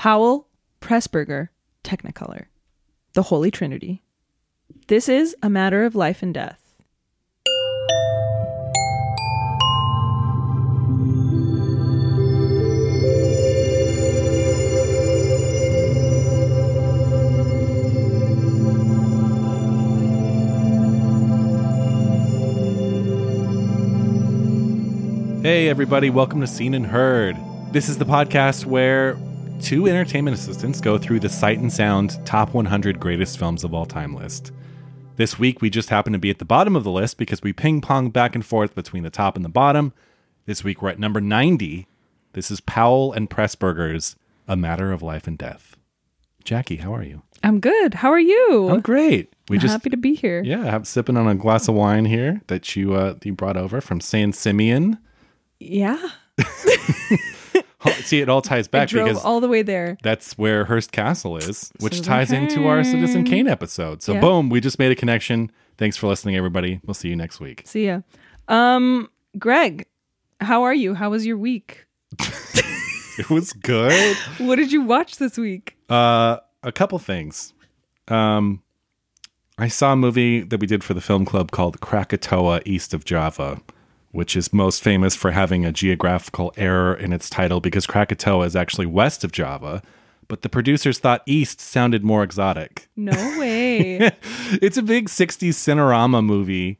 Powell, Pressburger, Technicolor. The Holy Trinity. This is a matter of life and death. Hey, everybody, welcome to Scene and Heard. This is the podcast where two entertainment assistants go through the Sight and Sound top 100 greatest films of all time list. This week, we just happen to be at the bottom of the list because we ping pong back and forth between the top and the bottom. This week, we're at number 90. This is Powell and Pressburger's A Matter of Life and Death. Jackie, how are you? I'm good. How are you? I'm great. We I'm just happy to be here. yeah, I'm sipping on a glass of wine here that you uh, you brought over from San Simeon. Yeah. See, it all ties back because all the way there. that's where Hearst Castle is, which Citizen ties into our Citizen Kane. Kane episode. So, Yeah. boom, we just made a connection. Thanks for listening, everybody. We'll see you next week. See ya. Um, Greg, how are you? How was your week? It was good. What did you watch this week? uh, a couple things. Um, I saw a movie that we did for the film club called Krakatoa East of Java, which is most famous for having a geographical error in its title because Krakatoa is actually west of Java, but the producers thought east sounded more exotic. No way. it's a big 60s cinerama movie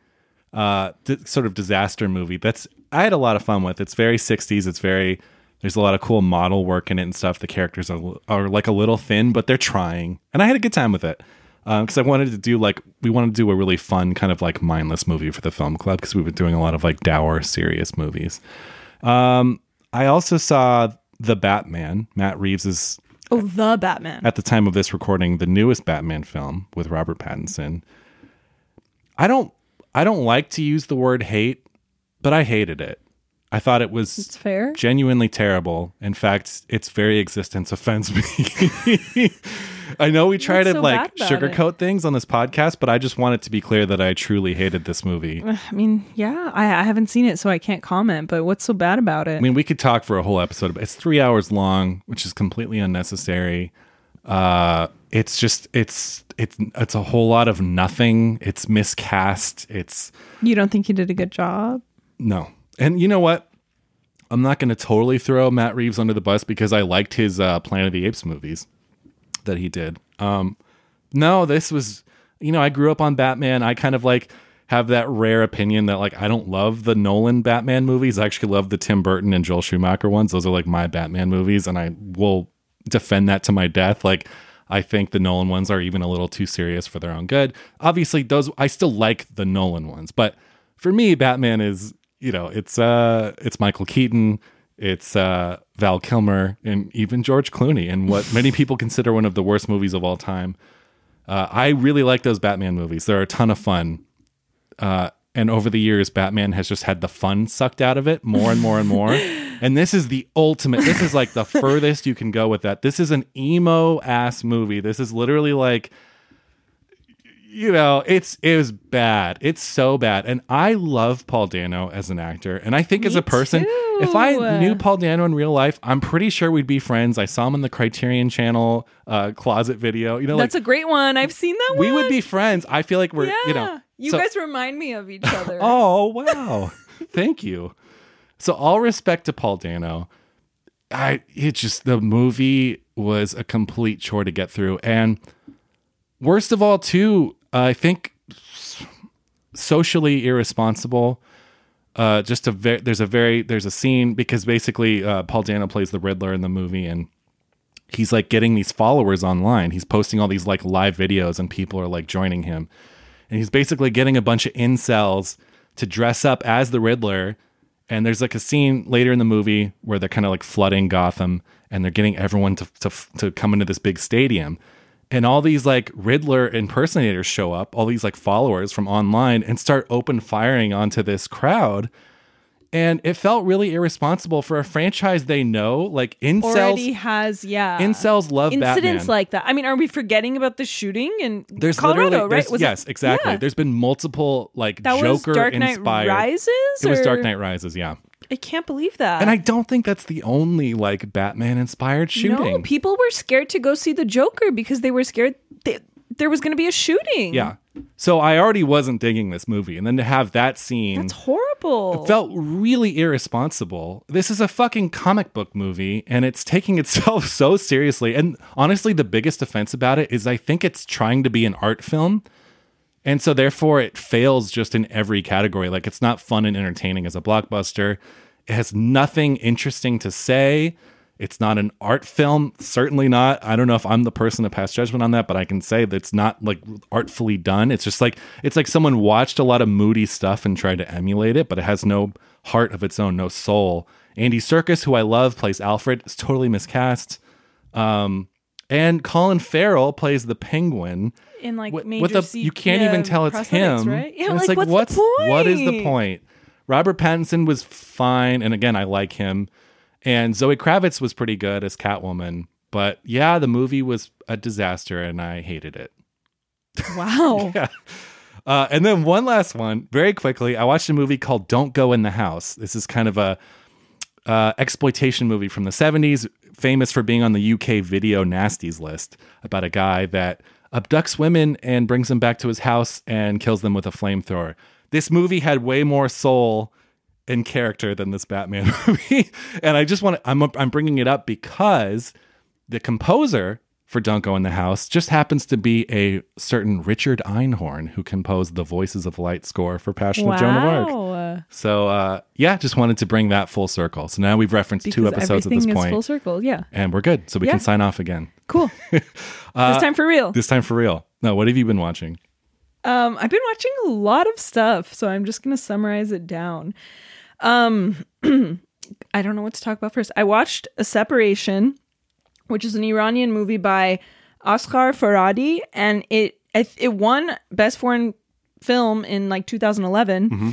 uh d- sort of disaster movie that's i had a lot of fun with it's very 60s it's very there's a lot of cool model work in it and stuff the characters are, are like a little thin but they're trying and i had a good time with it because i wanted to do like we wanted to do a really fun kind of like mindless movie for the film club because we've been doing a lot of like dour serious movies um i also saw the batman matt reeves's oh, the Batman. at the time of this recording the newest Batman film with Robert Pattinson. I don't I don't like to use the word hate, but I hated it. I thought it was It's fair. genuinely terrible. In fact, its very existence offends me. I know we try What's to so like about it? sugarcoat things on this podcast, but I just want it to be clear that I truly hated this movie. I mean, yeah, I, I haven't seen it, so I can't comment. But what's so bad about it? I mean, we could talk for a whole episode. But it's three hours long, which is completely unnecessary. Uh, it's just it's it's it's a whole lot of nothing. It's miscast. It's you don't think he did a good job? no. And you know what? I'm not going to totally throw Matt Reeves under the bus because I liked his uh, Planet of the Apes movies that he did. Um, no, this was, you know, I grew up on Batman. I kind of like have that rare opinion that like I don't love the Nolan Batman movies. I actually love the Tim Burton and Joel Schumacher ones. Those are like my Batman movies, and I will defend that to my death. Like I think the Nolan ones are even a little too serious for their own good. Obviously, those I still like the Nolan ones, but for me, Batman is you know it's uh it's Michael Keaton. It's uh, Val Kilmer and even George Clooney, and what many people consider one of the worst movies of all time. Uh, I really like those Batman movies. They're a ton of fun. Uh, and over the years, Batman has just had the fun sucked out of it more and more and more. and this is the ultimate. This is like the furthest you can go with that. This is an emo ass movie. This is literally like, you know, it's it was bad. It's so bad. And I love Paul Dano as an actor, and I think as a person, if I knew Paul Dano in real life, I'm pretty sure we'd be friends. I saw him in the Criterion Channel uh, closet video. You know, like That's a great one. I've seen that one. we would be friends. I feel like we're, Yeah. you know, you so- guys remind me of each other. Oh wow, thank you. So all respect to Paul Dano. I it just the movie was a complete chore to get through, and worst of all, too, I think socially irresponsible. Uh, just a very there's a very there's a scene because basically uh, Paul Dano plays the Riddler in the movie and he's like getting these followers online. He's posting all these like live videos and people are like joining him. And he's basically getting a bunch of incels to dress up as the Riddler. And there's like a scene later in the movie where they're kind of like flooding Gotham and they're getting everyone to, to, to come into this big stadium. And all these like Riddler impersonators show up, all these like followers from online and start open firing onto this crowd. And it felt really irresponsible for a franchise they know. Like incels, Already has yeah. incels love incidents Batman. like that. I mean, are we forgetting about the shooting in There's Colorado? right? there's- Was it- yes, exactly. yeah. There's been multiple like that was Joker Dark Knight inspired. Rises. It was Dark Knight Rises, yeah. I can't believe that. And I don't think that's the only like Batman inspired shooting. No, people were scared to go see the Joker because they were scared they, there was going to be a shooting. yeah. So I already wasn't digging this movie. And then to have that scene That's horrible. It felt really irresponsible. This is a fucking comic book movie and it's taking itself so seriously. And honestly, the biggest offense about it is I think it's trying to be an art film. And so therefore it fails just in every category. Like it's not fun and entertaining as a blockbuster. It has nothing interesting to say. It's not an art film, certainly not. I don't know if I'm the person to pass judgment on that, but I can say that it's not like artfully done. It's just like it's like someone watched a lot of moody stuff and tried to emulate it, but it has no heart of its own, no soul. Andy Serkis, who I love, plays Alfred. Is totally miscast. Um, and Colin Farrell plays the Penguin. In like With- major with a, C- you can't yeah, even tell it's him. right? Yeah, And it's like, what's, what's the point? what is the point? Robert Pattinson was fine, and again, I like him. And Zoe Kravitz was pretty good as Catwoman, but yeah, the movie was a disaster, and I hated it. Wow. Uh, and then one last one, very quickly. I watched a movie called "Don't Go in the House." This is kind of a uh, exploitation movie from the '70s, famous for being on the UK video nasties list, about a guy that abducts women and brings them back to his house and kills them with a flamethrower. This movie had way more soul and character than this Batman movie, and I just want to. I'm I'm bringing it up because the composer for Don't in the House just happens to be a certain Richard Einhorn who composed the Voices of Light score for Passion of Joan of Arc. So uh, yeah, just wanted to bring that full circle. So now we've referenced two episodes at this is point, full circle. Yeah. and we're good. So we Yeah. can sign off again. Cool. Uh, this time for real. This time for real. No, what have you been watching? Um, I've been watching a lot of stuff, so I'm just gonna summarize it down. Um, I don't know what to talk about first. I watched A Separation, which is an Iranian movie by Asghar Farhadi, and it it, it won Best Foreign Film in like 2011. Mm-hmm.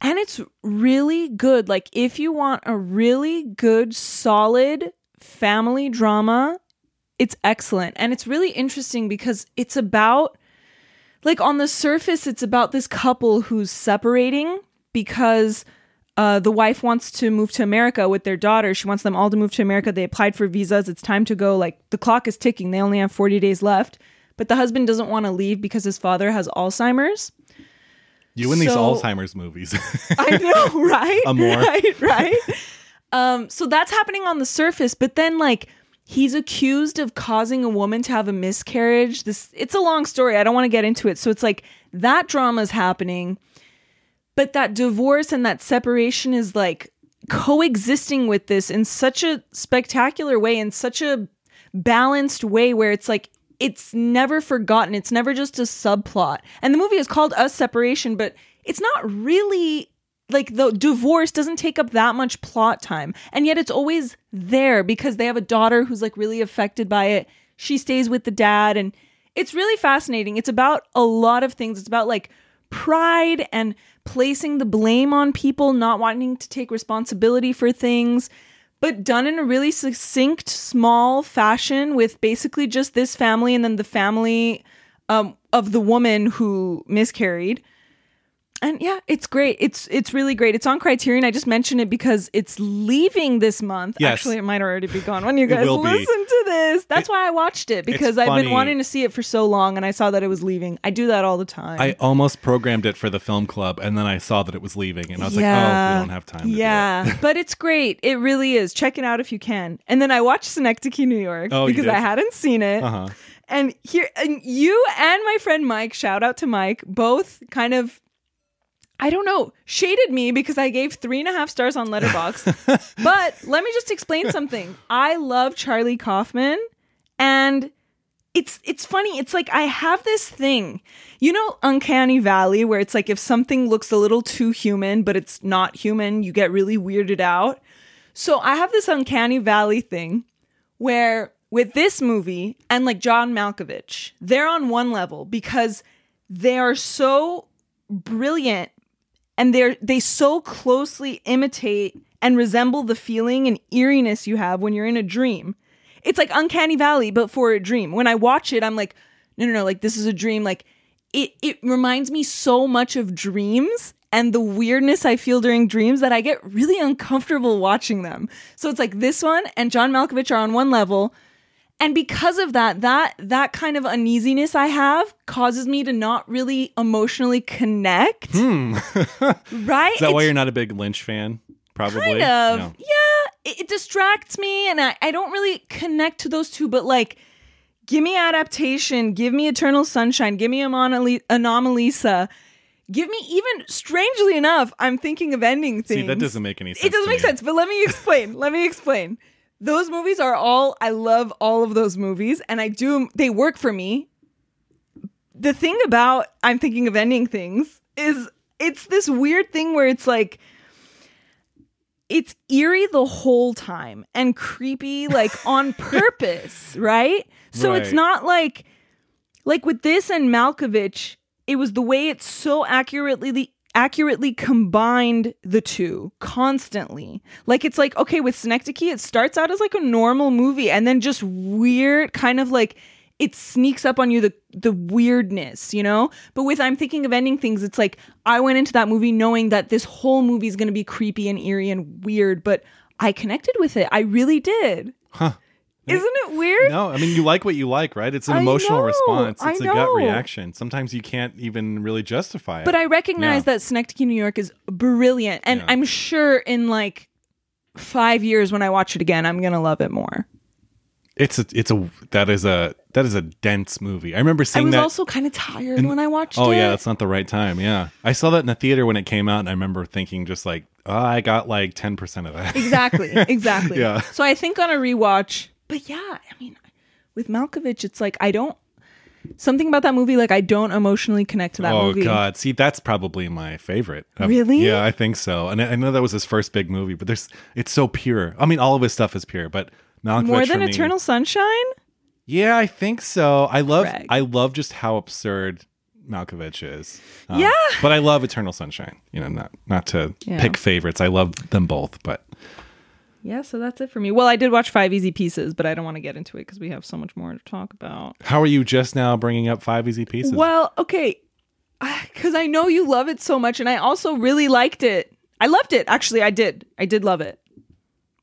And it's really good. Like, if you want a really good, solid family drama, it's excellent. And it's really interesting because it's about like on the surface it's about this couple who's separating because uh, the wife wants to move to america with their daughter she wants them all to move to america they applied for visas it's time to go like the clock is ticking they only have 40 days left but the husband doesn't want to leave because his father has alzheimer's You in these Alzheimer's movies. I know, right? Amor. Right, right. um, so that's happening on the surface, but then like he's accused of causing a woman to have a miscarriage. This it's a long story. I don't want to get into it. So it's like that drama is happening, but that divorce and that separation is like coexisting with this in such a spectacular way, in such a balanced way where it's like it's never forgotten. It's never just a subplot. And the movie is called Us Separation, but it's not really like the divorce doesn't take up that much plot time. And yet it's always there because they have a daughter who's like really affected by it. She stays with the dad and it's really fascinating. It's about a lot of things. It's about like pride and placing the blame on people, not wanting to take responsibility for things but done in a really succinct, small fashion with basically just this family and then the family um, of the woman who miscarried. And yeah, it's great. It's it's really great. It's on Criterion. I just mentioned it because it's leaving this month. Yes. Actually, it might already be gone when you guys will be. listen to this. That's why I watched it because I've funny. been wanting to see it for so long, and I saw that it was leaving. I do that all the time. I almost programmed it for the film club, and then I saw that it was leaving, and I was like, "Oh, we don't have time." Yeah, it. but it's great. It really is. Check it out if you can. And then I watched Synecdoche, New York, Oh, because? I hadn't seen it. Uh-huh. And here, and you and my friend Mike, shout out to Mike, both kind of, I don't know, shaded me because I gave three and a half stars on Letterboxd. but let me just explain something. I love Charlie Kaufman, and it's it's funny. It's like I have this thing, you know, Uncanny Valley, where it's like if something looks a little too human, but it's not human, you get really weirded out. So I have this Uncanny Valley thing where with this movie and like John Malkovich, they're on one level because they are so brilliant and they're they so closely imitate and resemble the feeling and eeriness you have when you're in a dream. It's like Uncanny Valley, but for a dream. When I watch it, I'm like, no, no, no, like this is a dream. Like it, it reminds me so much of dreams, and the weirdness I feel during dreams that I get really uncomfortable watching them. So it's like this one and John Malkovich are on one level. And because of that, that that kind of uneasiness I have causes me to not really emotionally connect. right? Hmm. Is that It's why you're not a big Lynch fan? Probably. kind of No. yeah it, it distracts me and I, I don't really connect to those two but like give me adaptation give me eternal sunshine give me Anomali- anomalisa give me even strangely enough i'm thinking of ending things See, that doesn't make any sense. it doesn't make me. sense but let me explain let me explain those movies are all i love all of those movies and i do they work for me. The thing about i'm thinking of ending things is it's this weird thing where it's like it's eerie the whole time and creepy like on purpose right? So it's not like like with this and Malkovich, it was the way it so accurately accurately combined the two constantly. Like it's like okay, with Synecdoche, it starts out as like a normal movie and then just weird kind of like it sneaks up on you the the weirdness, you know? But with I'm thinking of ending things, it's like I went into that movie knowing that this whole movie is going to be creepy and eerie and weird, but I connected with it. I really did. Huh. Isn't it weird? No, I mean you like what you like, right? It's an I emotional know, response. I It's a gut reaction. Sometimes you can't even really justify it. But I recognize Yeah. that Synecdoche, New York is brilliant. And Yeah. I'm sure in like five years when I watch it again, I'm going to love it more. it's a it's a that is a that is a dense movie. I remember seeing. I was that. also kind of tired when I watched oh it. yeah, that's not the right time. Yeah, I saw that in the theater when it came out, and I remember thinking just like, oh, I got like ten percent of that. exactly. Exactly. Yeah. So I think on a rewatch, but yeah, I mean, with Malkovich, it's like I don't, something about that movie, like I don't emotionally connect to that movie. oh movie. god, see that's probably my favorite. Uh, Really? Yeah, I think so. And I, I know that was his first big movie, but there's it's so pure. I mean, all of his stuff is pure, but Malkovich More than me- Eternal Sunshine? Yeah, I think so. I love Craig. I love just how absurd Malkovich is. Um, Yeah. but I love Eternal Sunshine. You know, not not to Yeah. pick favorites. I love them both, but Yeah, so that's it for me. Well, I did watch Five Easy Pieces, but I don't want to get into it because we have so much more to talk about. how are you just now bringing up Five Easy Pieces? Well, okay, because I know you love it so much, and I also really liked it. I loved it. Actually, I did. I did love it.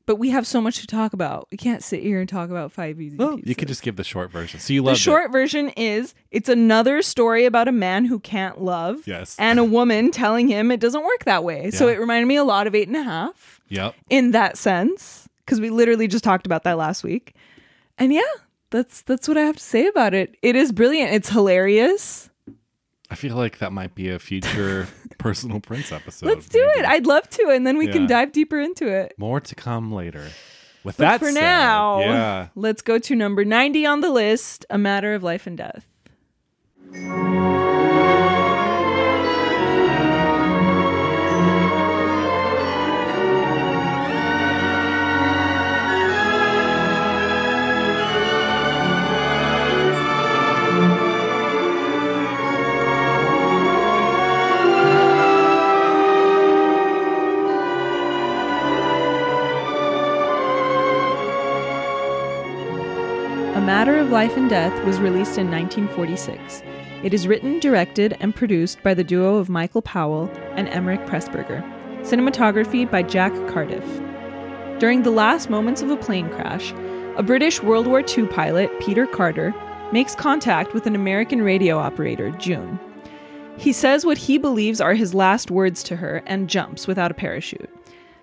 But we have so much to talk about. We can't sit here and talk about Five Easy Well, Pieces. you could just give the short version. So you love the short version is it's another story about a man who can't love Yes. and a woman telling him it doesn't work that way. So it reminded me a lot of Eight and a Half Yep. in that sense because we literally just talked about that last week. And yeah, that's that's what I have to say about it. It is brilliant. It's hilarious. I feel like that might be a future personal prince episode. Let's do maybe. it. I'd love to, and then we can dive deeper into it. More to come later. With But that for said, now, yeah. let's go to number 90 on the list A Matter of Life and Death. Matter of Life and Death was released in 1946. It is written, directed, and produced by the duo of Michael Powell and Emeric Pressburger. Cinematography by Jack Cardiff. During the last moments of a plane crash, a British World War II pilot, Peter Carter, makes contact with an American radio operator, June. He says what he believes are his last words to her and jumps without a parachute.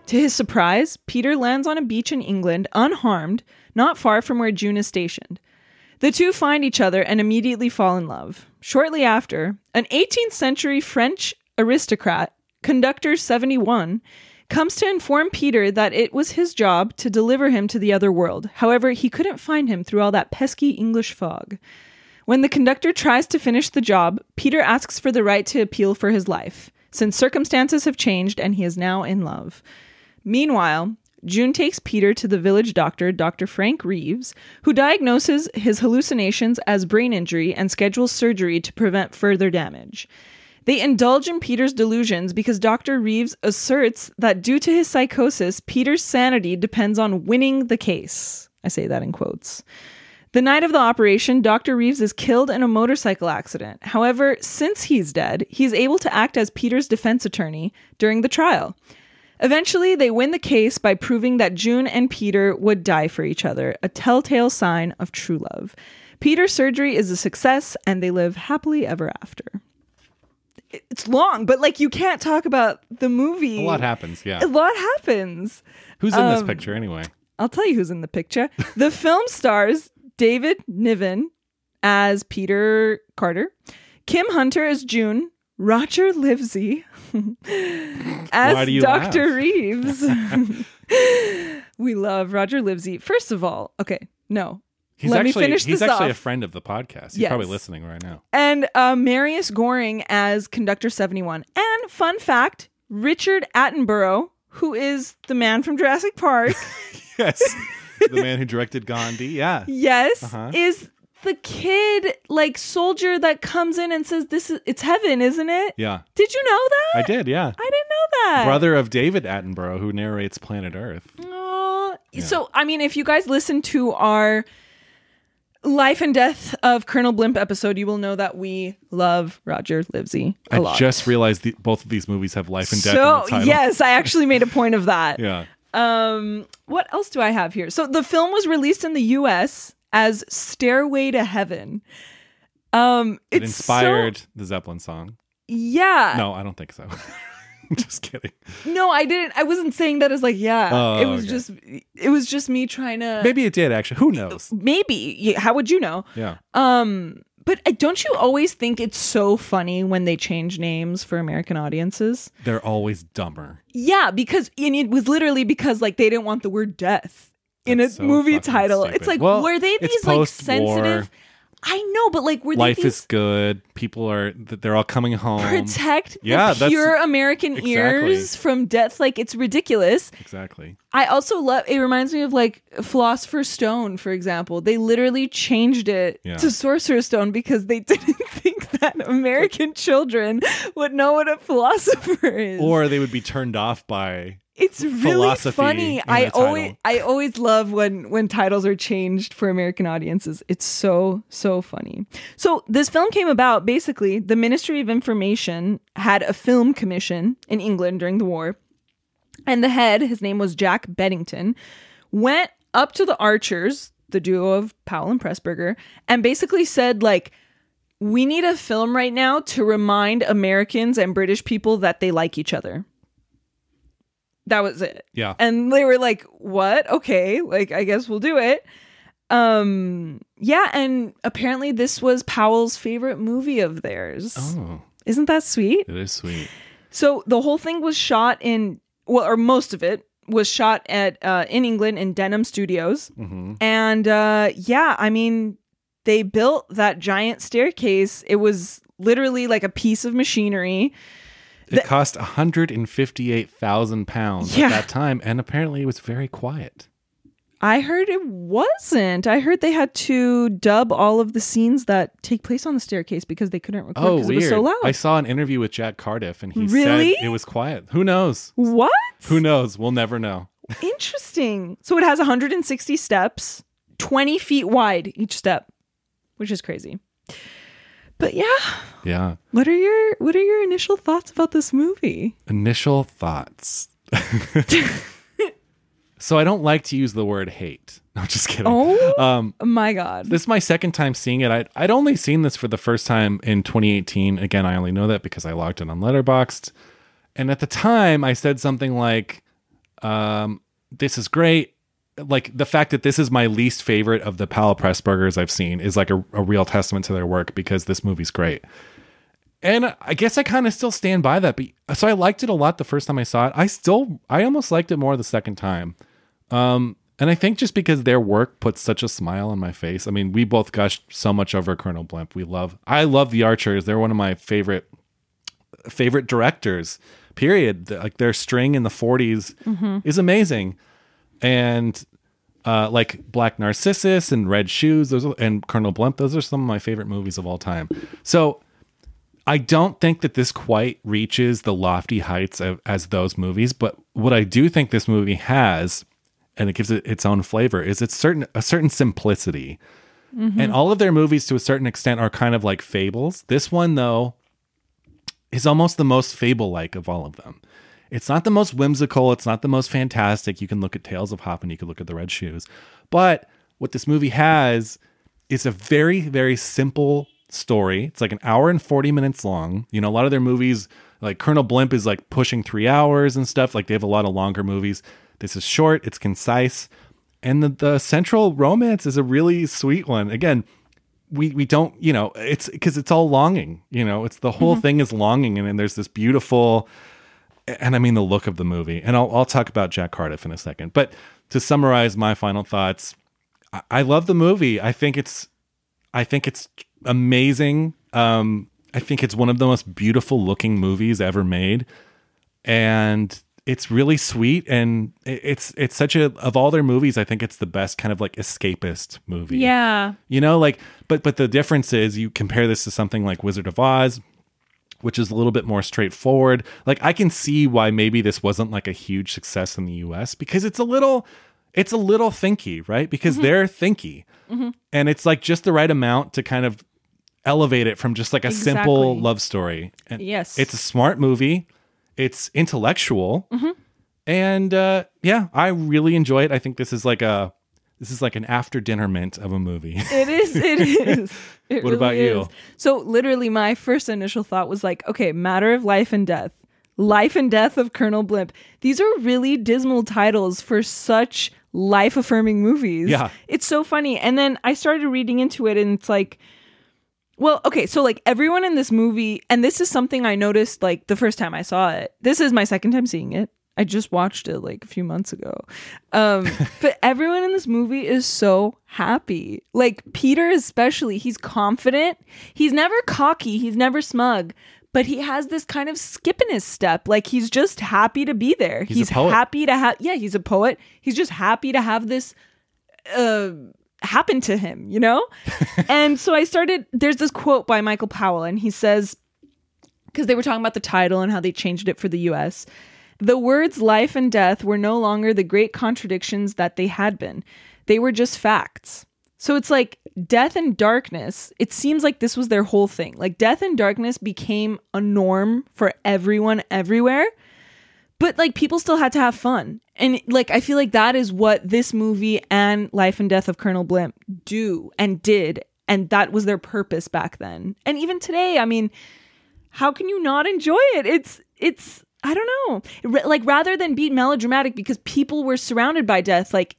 To his surprise, Peter lands on a beach in England unharmed, not far from where June is stationed. The two find each other and immediately fall in love. Shortly after, an 18th century French aristocrat, Conductor 71, comes to inform Peter that it was his job to deliver him to the other world. However, he couldn't find him through all that pesky English fog. When the conductor tries to finish the job, Peter asks for the right to appeal for his life, since circumstances have changed and he is now in love. Meanwhile, June takes Peter to the village doctor, Dr. Frank Reeves, who diagnoses his hallucinations as brain injury and schedules surgery to prevent further damage. They indulge in Peter's delusions because Dr. Reeves asserts that due to his psychosis, Peter's sanity depends on winning the case. I say that in quotes. The night of the operation, Dr. Reeves is killed in a motorcycle accident. However, since he's dead, he's able to act as Peter's defense attorney during the trial. Eventually, they win the case by proving that June and Peter would die for each other, a telltale sign of true love. Peter's surgery is a success, and they live happily ever after. It's long, but like you can't talk about the movie. A lot happens. Yeah. A lot happens. Who's in Um, this picture anyway? I'll tell you who's in the picture. The film stars David Niven as Peter Carter, Kim Hunter as June, Roger Livesey as Dr. laugh? Reeves. we love Roger Livesey. First of all, okay, no. He's Let me actually finish he's actually a friend of the podcast. He's Yes. probably listening right now. And uh, Marius Goring as Conductor 71. And fun fact Richard Attenborough, who is the man from Jurassic Park. Yes. the man who directed Gandhi. Yeah. Yes, Uh-huh. is the kid like soldier that comes in and says this is it's heaven, isn't it? Yeah. Did you know that? I did, yeah. I didn't know that. Brother of David Attenborough who narrates Planet Earth. Aw. So, I mean, if you guys listen to our life and death of Colonel Blimp episode, you will know that we love Roger Livesey a I lot. just realized the, both of these movies have life and death in so the title. yes, I actually made a point of that. Yeah. Um, what else do I have here? So the film was released in the U.S. as Stairway to Heaven. Um, It inspired so- the Zeppelin song. yeah. No, I don't think so. just kidding. No, I didn't. I wasn't saying that as like yeah. Oh, it was okay. just it was just me trying to Maybe it did actually. Who knows? maybe. How would you know? Yeah. Um, but uh, don't you always think it's so funny when they change names for American audiences? They're always dumber. Yeah, because and it was literally because like they didn't want the word death in That's a so movie fucking title. stupid. It's like Well, were they it's these like post-war. sensitive? I know, but like were Life they these is good. People are they're all coming home. protect Yeah, the that's- pure American exactly. ears from death? Like it's ridiculous. Exactly. I also love it reminds me of like Philosopher's Stone, for example. They literally changed it Yeah. to Sorcerer's Stone because they didn't think that American children would know what a philosopher is. Or they would be turned off by it's really funny. I always I always love when when titles are changed for American audiences. It's so so funny. So this film came about basically the Ministry of Information had a film commission in England during the war. And the head, his name was Jack Beddington, went up to the Archers, the duo of Powell and Pressburger, and basically said like we need a film right now to remind Americans and British people that they like each other. That was it. Yeah. And they were like, "What? Okay, like I guess we'll do it." Um yeah, and apparently this was Powell's favorite movie of theirs. Oh, Isn't that sweet? it is sweet. So the whole thing was shot in well, or most of it was shot at uh, in England in Denham Studios, hmm and uh, yeah, I mean, they built that giant staircase. It was literally like a piece of machinery. It cost 158,000 pounds Yeah. at that time, and apparently it was very quiet. I heard it wasn't. I heard they had to dub all of the scenes that take place on the staircase because they couldn't record Oh, because it weird. was so loud. I saw an interview with Jack Cardiff, and he Really? said it was quiet. Who knows? what? Who knows? We'll never know. Interesting. So it has 160 steps, 20 feet wide each step, which is crazy. But yeah, Yeah. what are your what are your initial thoughts about this movie? Initial thoughts. so I don't like to use the word hate. No, I'm just kidding. Oh Um, my god. this is my second time seeing it. I'd, I'd only seen this for the first time in 2018. Again, I only know that because I logged in on Letterboxd. And at the time, I said something like, um, "This is great." Like the fact that this is my least favorite of the Powell Pressburgers I've seen is like a, a real testament to their work because this movie's great. And I guess I kind of still stand by that. But so I liked it a lot the first time I saw it. I still, I almost liked it more the second time. Um, and I think just because their work puts such a smile on my face. I mean, we both gushed so much over Colonel Blimp. We love, I love the Archers. They're one of my favorite, favorite directors. Period. Like their string in the 40s is amazing, and uh, like Black Narcissus and Red Shoes, those are, and Colonel Blimp. Those are some of my favorite movies of all time. So I don't think that this quite reaches the lofty heights of, as those movies, but what I do think this movie has, and it gives it its own flavor, is it's certain a certain simplicity. And all of their movies, to a certain extent, are kind of like fables. This one, though, is almost the most fable like of all of them. It's not the most whimsical, it's not the most fantastic. You can look at Tales of Hop and you can look at The Red Shoes. But what this movie has is a very, very simple story. It's like an hour and 40 minutes long. You know, a lot of their movies, like Colonel Blimp, is like pushing three hours and stuff. Like they have a lot of longer movies. This is short, it's concise. And the, the central romance is a really sweet one. Again, we we don't you know it's because it's all longing you know it's the whole mm-hmm. thing is longing and then there's this beautiful and i mean the look of the movie and I'll, I'll talk about jack cardiff in a second but to summarize my final thoughts I, I love the movie. I think it's i think it's amazing. Um i think it's one of the most beautiful looking movies ever made. And it's really sweet and it's it's such a of all their movies i think it's the best kind of like escapist movie. Yeah. you know, like, but but the difference is you compare this to something like Wizard of Oz, which is a little bit more straightforward. Like, I can see why maybe this wasn't like a huge success in the U.S. because it's a little, it's a little thinky, right? Because mm-hmm. they're thinky, mm-hmm. and it's like just the right amount to kind of elevate it from just like a simple love story. And Yes. it's a smart movie. It's intellectual, mm-hmm. and uh, yeah, I really enjoy it. I think this is like a this is like an after dinner mint of a movie. It is. It is. It What about really you? is. So literally, my first initial thought was like, okay, matter of life and death, life and death of Colonel Blimp. These are really dismal titles for such life affirming movies. Yeah. it's so funny. And then I started reading into it, and it's like. Well, okay, so like everyone in this movie, and this is something I noticed like the first time I saw it. This is my second time seeing it. I just watched it like a few months ago. Um, but everyone in this movie is so happy. Like Peter, especially, he's confident. He's never cocky. He's never smug. But he has this kind of skip in his step. Like he's just happy to be there. He's poet. happy to have. Yeah, he's a poet. He's just happy to have this uh happen to him, you know? and so I started there's this quote by Michael Powell and he says because they were talking about the title and how they changed it for the US. The words life and death were no longer the great contradictions that they had been. They were just facts. So it's like death and darkness, it seems like this was their whole thing. Like death and darkness became a norm for everyone everywhere but like people still had to have fun and like i feel like that is what this movie and life and death of colonel blimp do and did and that was their purpose back then and even today i mean how can you not enjoy it it's it's i don't know. R- like rather than be melodramatic because people were surrounded by death like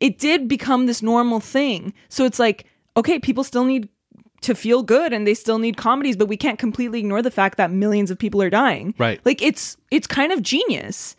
it did become this normal thing. So it's like okay people still need to feel good and they still need comedies but we can't completely ignore the fact that millions of people are dying. Right. like it's it's kind of genius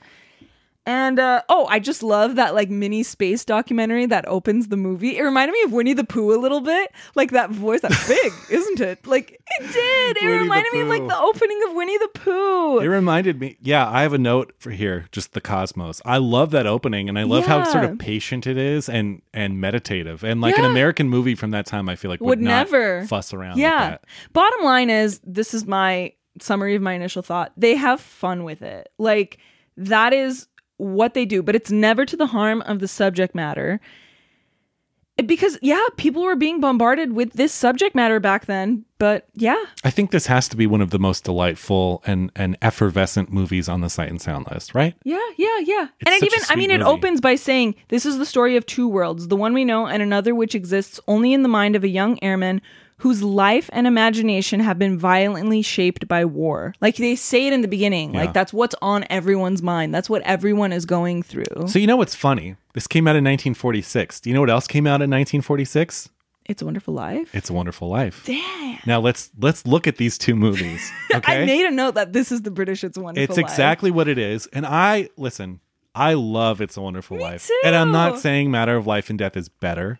and uh oh i just love that like mini space documentary that opens the movie. It reminded me of winnie the pooh a little bit. Like that voice that's big isn't it? Like it did. It Winnie reminded me of like the opening of winnie the pooh. It reminded me, yeah, I have a note for here, just the cosmos. I love that opening and I love how sort of patient it is and and meditative. And like an American movie from that time I feel like would, would never. fuss around yeah. bottom line is this is my summary of my initial thought. They have fun with it. Like that is what they do but it's never to the harm of the subject matter. Because yeah people were being bombarded with this subject matter back then but yeah. I think this has to be one of the most delightful and and effervescent movies on the Sight and Sound list, right? yeah yeah yeah. It's and it even i mean it opens by saying this is the story of two worlds the one we know and another which exists only in the mind of a young airman whose life and imagination have been violently shaped by war like they say it in the beginning Yeah. like that's what's on everyone's mind that's what everyone is going through So you know what's funny? This came out in 1946. Do you know what else came out in 1946? it's a wonderful life It's a Wonderful Life. damn Now let's let's look at these two movies. Okay. i made a note that this is the british it's a wonderful It's Life. exactly what it is. And I listen, I love It's a Wonderful Life. And I'm not saying Matter of Life and Death is better,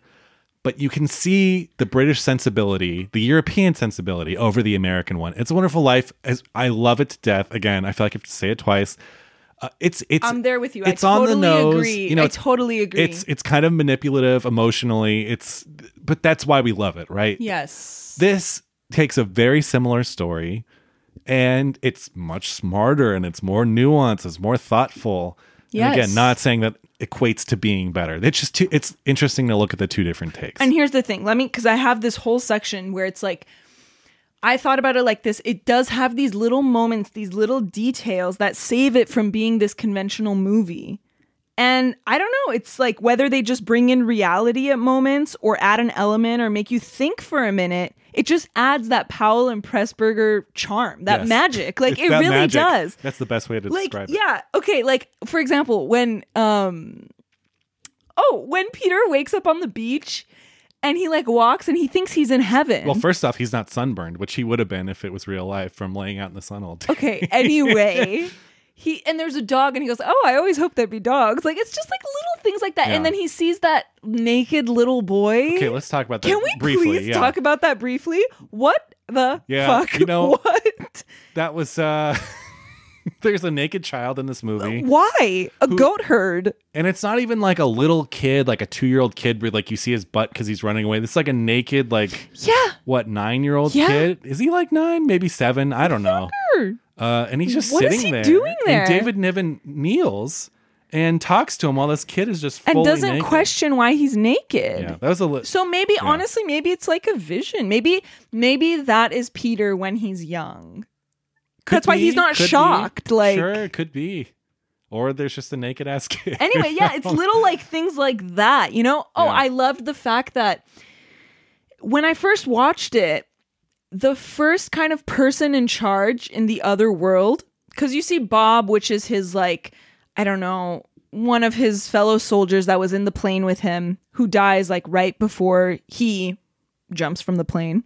but you can see the British sensibility, the European sensibility over the American one. It's a Wonderful Life. As I love it to death. Again, I feel like I have to say it twice. Uh, it's it's i'm there with you It's i on the nose. agree You know, i totally agree It's it's kind of manipulative emotionally. It's but that's why we love it, right? yes This takes a very similar story and it's much smarter and it's more nuanced, it's more thoughtful. And Yes. again, not saying that equates to being better. It's just too, it's interesting to look at the two different takes. And here's the thing. Let me because I have this whole section where it's like I thought about it like this. It does have these little moments, these little details that save it from being this conventional movie. And I don't know, it's like whether they just bring in reality at moments or add an element or make you think for a minute, it just adds that Powell and Pressburger charm, that Yes. magic. Like it really magic. does That's the best way to like describe it. yeah okay like for example when um oh when peter wakes up on the beach and he like walks and he thinks he's in heaven Well, first off, he's not sunburned, which he would have been if it was real life from laying out in the sun all day. okay anyway he and there's a dog and he goes oh i always hope there'd be dogs like it's just like little things like that Yeah. and then he sees that naked little boy Okay, let's talk about that can we briefly. please yeah. talk about that briefly what the Yeah, fuck you know- what that was uh there's a naked child in this movie. why a goat herd And it's not even like a little kid, like a two year old kid where like you see his butt because he's running away. This is like a naked, like yeah what, nine year old Yeah. kid? Is he like nine? Maybe seven? I don't know. Uh, and he's just What is sitting he there. doing there? And David Niven kneels and talks to him while this kid is just and doesn't naked. question why he's naked Yeah, that was a li- So maybe honestly, maybe it's like a vision. Maybe maybe that is Peter when he's young. Could that's why he's not could be. shocked, like- sure, it could be. Or there's just a naked ass kid. Anyway, yeah, it's little like things like that, you know? Oh, Yeah. I loved the fact that when I first watched it, the first kind of person in charge in the other world, because you see Bob, which is his like, I don't know, one of his fellow soldiers that was in the plane with him, who dies like right before he jumps from the plane.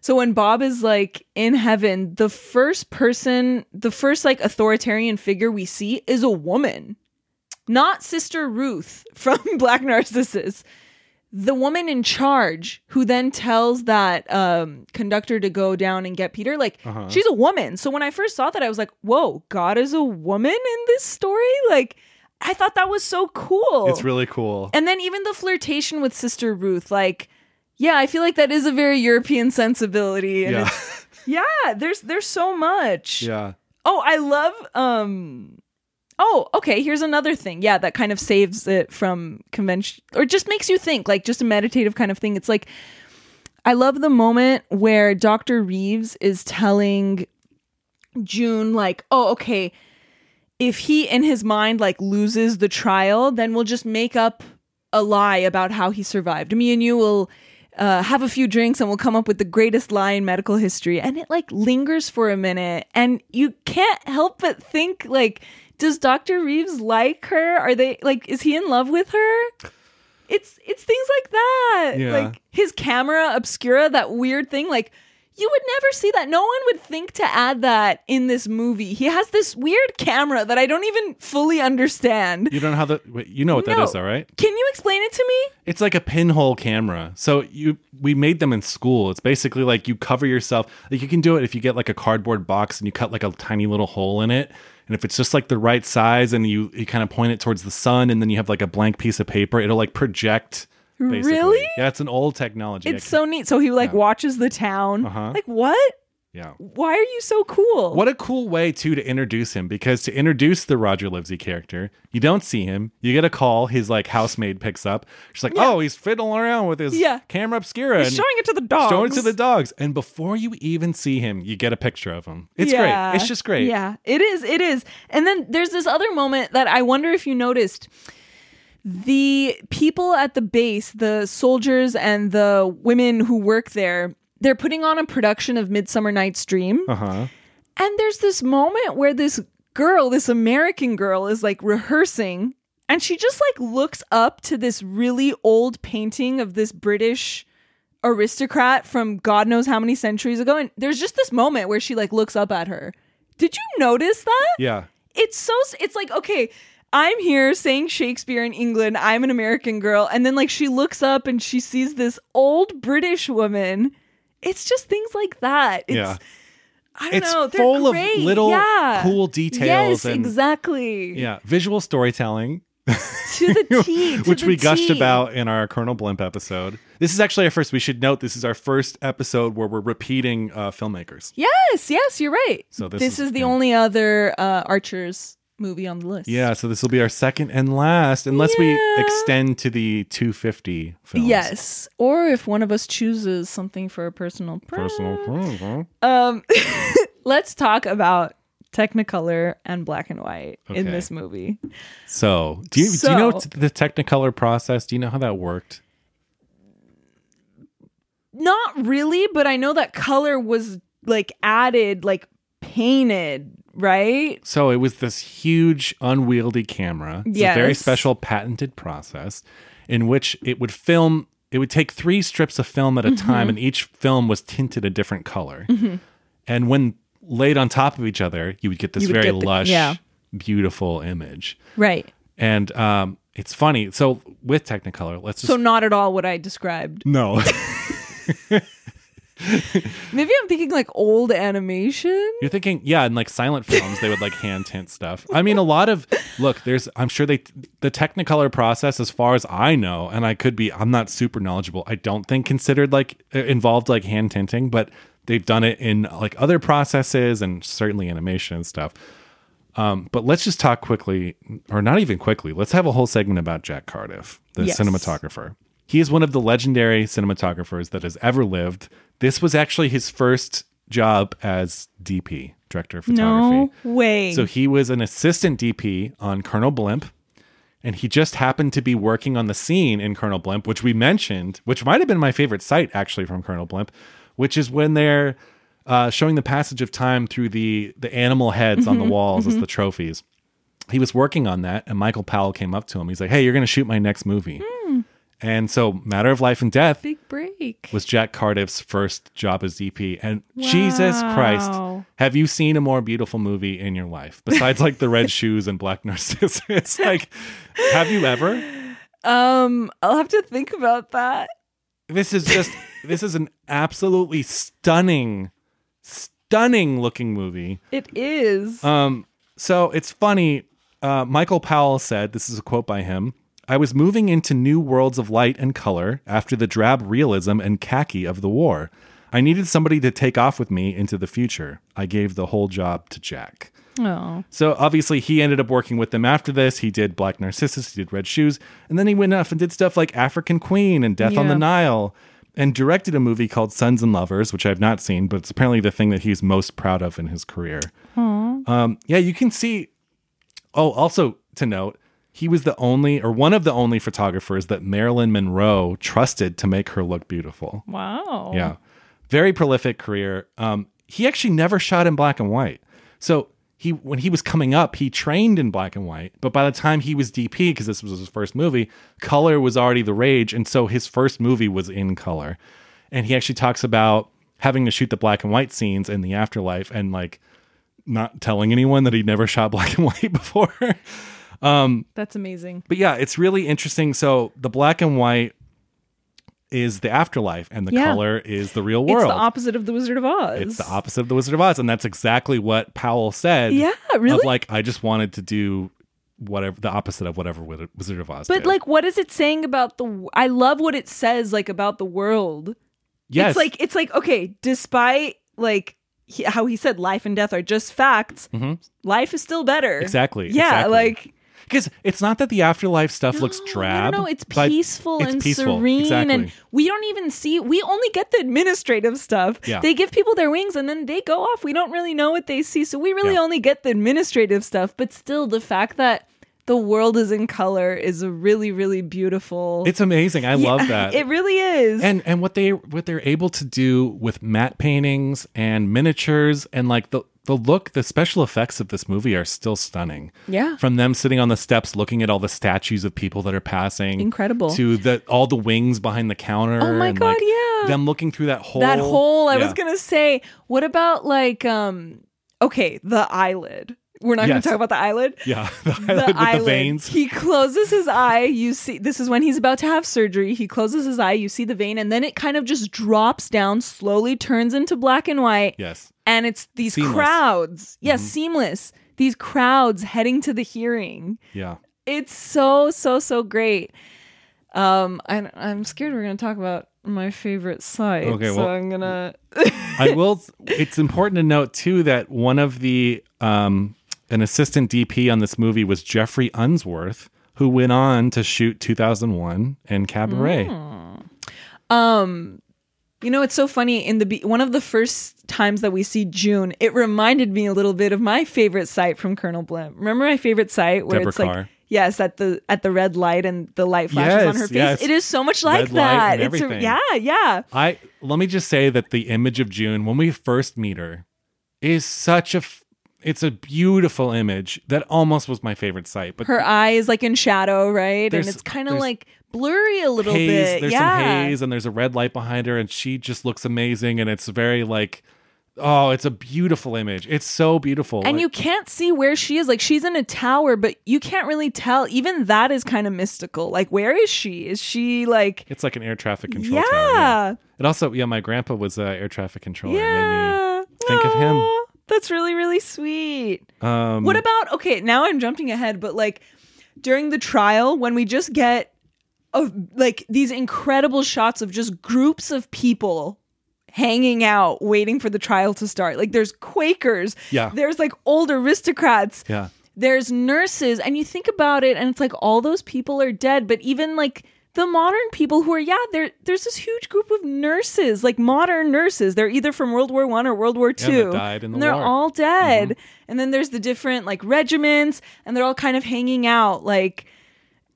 So when Bob is like in heaven, the first person, the first like authoritarian figure we see is a woman. Not Sister Ruth from Black Narcissus. The woman in charge who then tells that um, conductor to go down and get Peter, like, Uh-huh. she's a woman. So when I first saw that, I was like, whoa, God is a woman in this story? Like, I thought that was so cool. It's really cool. And then even the flirtation with Sister Ruth, like, yeah, I feel like that is a very European sensibility. And Yeah. yeah, there's there's so much. yeah. Oh, I love um Oh, okay, here's another thing. Yeah, that kind of saves it from convention or just makes you think, like just a meditative kind of thing. It's like I love the moment where Dr. Reeves is telling June like, "Oh, okay, if he in his mind like loses the trial, then we'll just make up a lie about how he survived. Me and you will uh, have a few drinks and we'll come up with the greatest lie in medical history. And it like lingers for a minute, and you can't help but think like, does Dr. Reeves like her? Are they like, is he in love with her? It's it's things like that. Yeah. Like his camera obscura, that weird thing, like you would never see that. No one would think to add that in this movie. He has this weird camera that I don't even fully understand. You don't know how the wait, you know what that No. is, all right? Can you explain it to me? It's like a pinhole camera. So you we made them in school. It's basically like you cover yourself. Like you can do it if you get like a cardboard box and you cut like a tiny little hole in it. And if it's just like the right size and you you kind of point it towards the sun and then you have like a blank piece of paper, it'll like project basically. Really? Yeah, it's an old technology. It's so neat. So he like watches the town. Uh-huh. Like what? yeah. Why are you so cool? What a cool way too to introduce him because to introduce the Roger Livesey character, you don't see him. You get a call. His like housemaid picks up. She's like, "Oh, he's fiddling around with his Yeah. camera obscura, He's showing it to the dogs. showing it to the dogs." And before you even see him, you get a picture of him. It's Yeah. great. It's just great. Yeah, it is. It is. And then there's this other moment that I wonder if you noticed. The people at the base, the soldiers and the women who work there, they're putting on a production of Midsummer Night's Dream. Uh huh. And there's this moment where this girl, this American girl, is like rehearsing and she just like looks up to this really old painting of this British aristocrat from God knows how many centuries ago. And there's just this moment where she like looks up at her. Did you notice that? Yeah. It's so, it's like, okay, I'm here saying Shakespeare in England. I'm an American girl. And then like she looks up and she sees this old British woman. It's just things like that. It's, Yeah. I don't It's know. They're full of little yeah. cool details Yes, and- exactly. Yeah. Visual storytelling. To the T. which the we gushed T. about in our Colonel Blimp episode. This is actually our first. We should note this is our first episode where we're repeating uh, filmmakers. Yes, yes, you're right. So this this, is- is, the yeah. only other uh, Archers movie on the list. Yeah, so this will be our second and last, unless we extend to the 250 films. Yes. Or if one of us chooses something for a personal Personal. Um let's talk about Technicolor and black and white in this movie. So, do you do you know the Technicolor process? Do you know how that worked? Not really, but I know that color was like added, like painted, right? So it was this huge unwieldy camera. It's a very special patented process in which it would film it would take three strips of film at a Mm-hmm. time and each film was tinted a different color. And when laid on top of each other, you would get this would very get the- lush, yeah. beautiful image. Right. And um it's funny. So with Technicolor, let's just So not at all what I described. No. Maybe I'm thinking like old animation. You're thinking, yeah, in like silent films, they would like hand tint stuff. I mean, a lot of look, there's, I'm sure they, the Technicolor process, as far as I know, and I could be, I'm not super knowledgeable. I don't think considered like uh, involved like hand tinting, but they've done it in like other processes and certainly animation and stuff. Um, but let's just talk quickly, or not even quickly. Let's have a whole segment about Jack Cardiff, the Yes. cinematographer. He is one of the legendary cinematographers that has ever lived. This was actually his first job as DP, director of photography. No way. So he was an assistant DP on Colonel Blimp, and he just happened to be working on the scene in Colonel Blimp, which we mentioned, which might have been my favorite sight actually from Colonel Blimp, which is when they're uh, showing the passage of time through the the animal heads on the mm-hmm, walls as mm-hmm. the trophies. He was working on that, and Michael Powell came up to him. He's like, "Hey, you're going to shoot my next movie." Hmm. And so, Matter of Life and Death Big break. was Jack Cardiff's first job as DP. And Jesus Christ, Wow. have you seen a more beautiful movie in your life besides like the red shoes and black narcissus? like, have you ever? Um, I'll have to think about that. This is just, this is an absolutely stunning, stunning looking movie. It is. Um, so it's funny. Uh, Michael Powell said, this is a quote by him. I was moving into new worlds of light and color after the drab realism and khaki of the war. I needed somebody to take off with me into the future. I gave the whole job to Jack. oh. So obviously he ended up working with them after this. He did Black Narcissus, he did Red Shoes, and then he went off and did stuff like African Queen and Death on the Nile and directed a movie called Sons and Lovers, which I've not seen, but it's apparently the thing that he's most proud of in his career. Um, yeah, you can see. Oh, also to note, he was the only or one of the only photographers that Marilyn Monroe trusted to make her look beautiful. Wow. Yeah. Very prolific career. Um, he actually never shot in black and white. So he when he was coming up, he trained in black and white, but by the time he was DP, because this was his first movie, color was already the rage. And so his first movie was in color. And he actually talks about having to shoot the black and white scenes in the afterlife and like not telling anyone that he'd never shot black and white before. That's amazing. But yeah, it's really interesting. So the black and white is the afterlife, and the Yeah. color is the real world. It's the opposite of the Wizard of Oz. It's the opposite of the Wizard of Oz, and that's exactly what Powell said. Yeah, really? Of like, I just wanted to do whatever the opposite of whatever Wiz- Wizard of Oz. But did. like, what is it saying about the? I love what it says like about the world. yes, It's like it's like okay, despite like he, how he said life and death are just facts, life is still better. Mm-hmm. Exactly, Yeah, exactly. like because it's not that the afterlife stuff looks drab. No, no, it's peaceful it's and peaceful, serene, exactly. and we don't even see. We only get the administrative stuff. Yeah. They give people their wings, and then they go off. We don't really know what they see, so we really Yeah. only get the administrative stuff. But still, the fact that the world is in color is a really, really beautiful. it's amazing. I love that. It really is. and and what they what they're able to do with matte paintings and miniatures and like the the look the special effects of this movie are still stunning Yeah. from them sitting on the steps looking at all the statues of people that are passing Incredible. to the all the wings behind the counter Oh my and God, like yeah. them looking through that hole that hole i Yeah. was gonna say what about like um okay the eyelid we're not Yes. gonna talk about the eyelid yeah the eyelid with the veins he closes his eye you see this is when he's about to have surgery he closes his eye you see the vein and then it kind of just drops down slowly turns into black and white yes and it's these Seamless. Mm-hmm. crowds yes seamless these crowds heading to the hearing yeah it's so so so great um I, i'm scared we're gonna talk about my favorite sight Okay, so well- i'm gonna I will. It's important to note too that one of the um, an assistant DP on this movie was Geoffrey Unsworth, who went on to shoot 2001 and Cabaret. Um you know, it's so funny. In the be- one of the first times that we see June, it reminded me a little bit of my favorite sight from Colonel Blimp. Remember my favorite sight where Deborah it's like yes, at the at the red light and the light flashes on her face. yes. It is so much like Red light that. and It's a, everything. yeah, yeah. I let me just say that the image of June when we first meet her is such a f- it's a beautiful image that almost was my favorite sight. But Her eye is like in shadow, right? There's- and it's kind of there's like blurry a little haze, bit. there's yeah. some haze and there's a red light behind her and she just looks amazing and it's very like oh, it's a beautiful image. It's so beautiful. And Like, you can't see where she is. Like she's in a tower, but you can't really tell. Even that is kind of mystical. Like where is she? Is she like it's like an air traffic control Yeah. tower. Yeah. It also yeah, my grandpa was uh, air traffic controller. Yeah. think of him. That's really, really sweet. Um, What about okay, now I'm jumping ahead, but like during the trial when we just get of like these incredible shots of just groups of people hanging out waiting for the trial to start. Like there's Quakers, Yeah. there's like old aristocrats, yeah. there's nurses, and you think about it and it's like all those people are dead, but even like the modern people who are yeah, there there's this huge group of nurses, like modern nurses. They're either from World War One or World War Two. in the and they're war. Mm-hmm. all dead. And then there's the different like regiments, and they're all kind of hanging out, like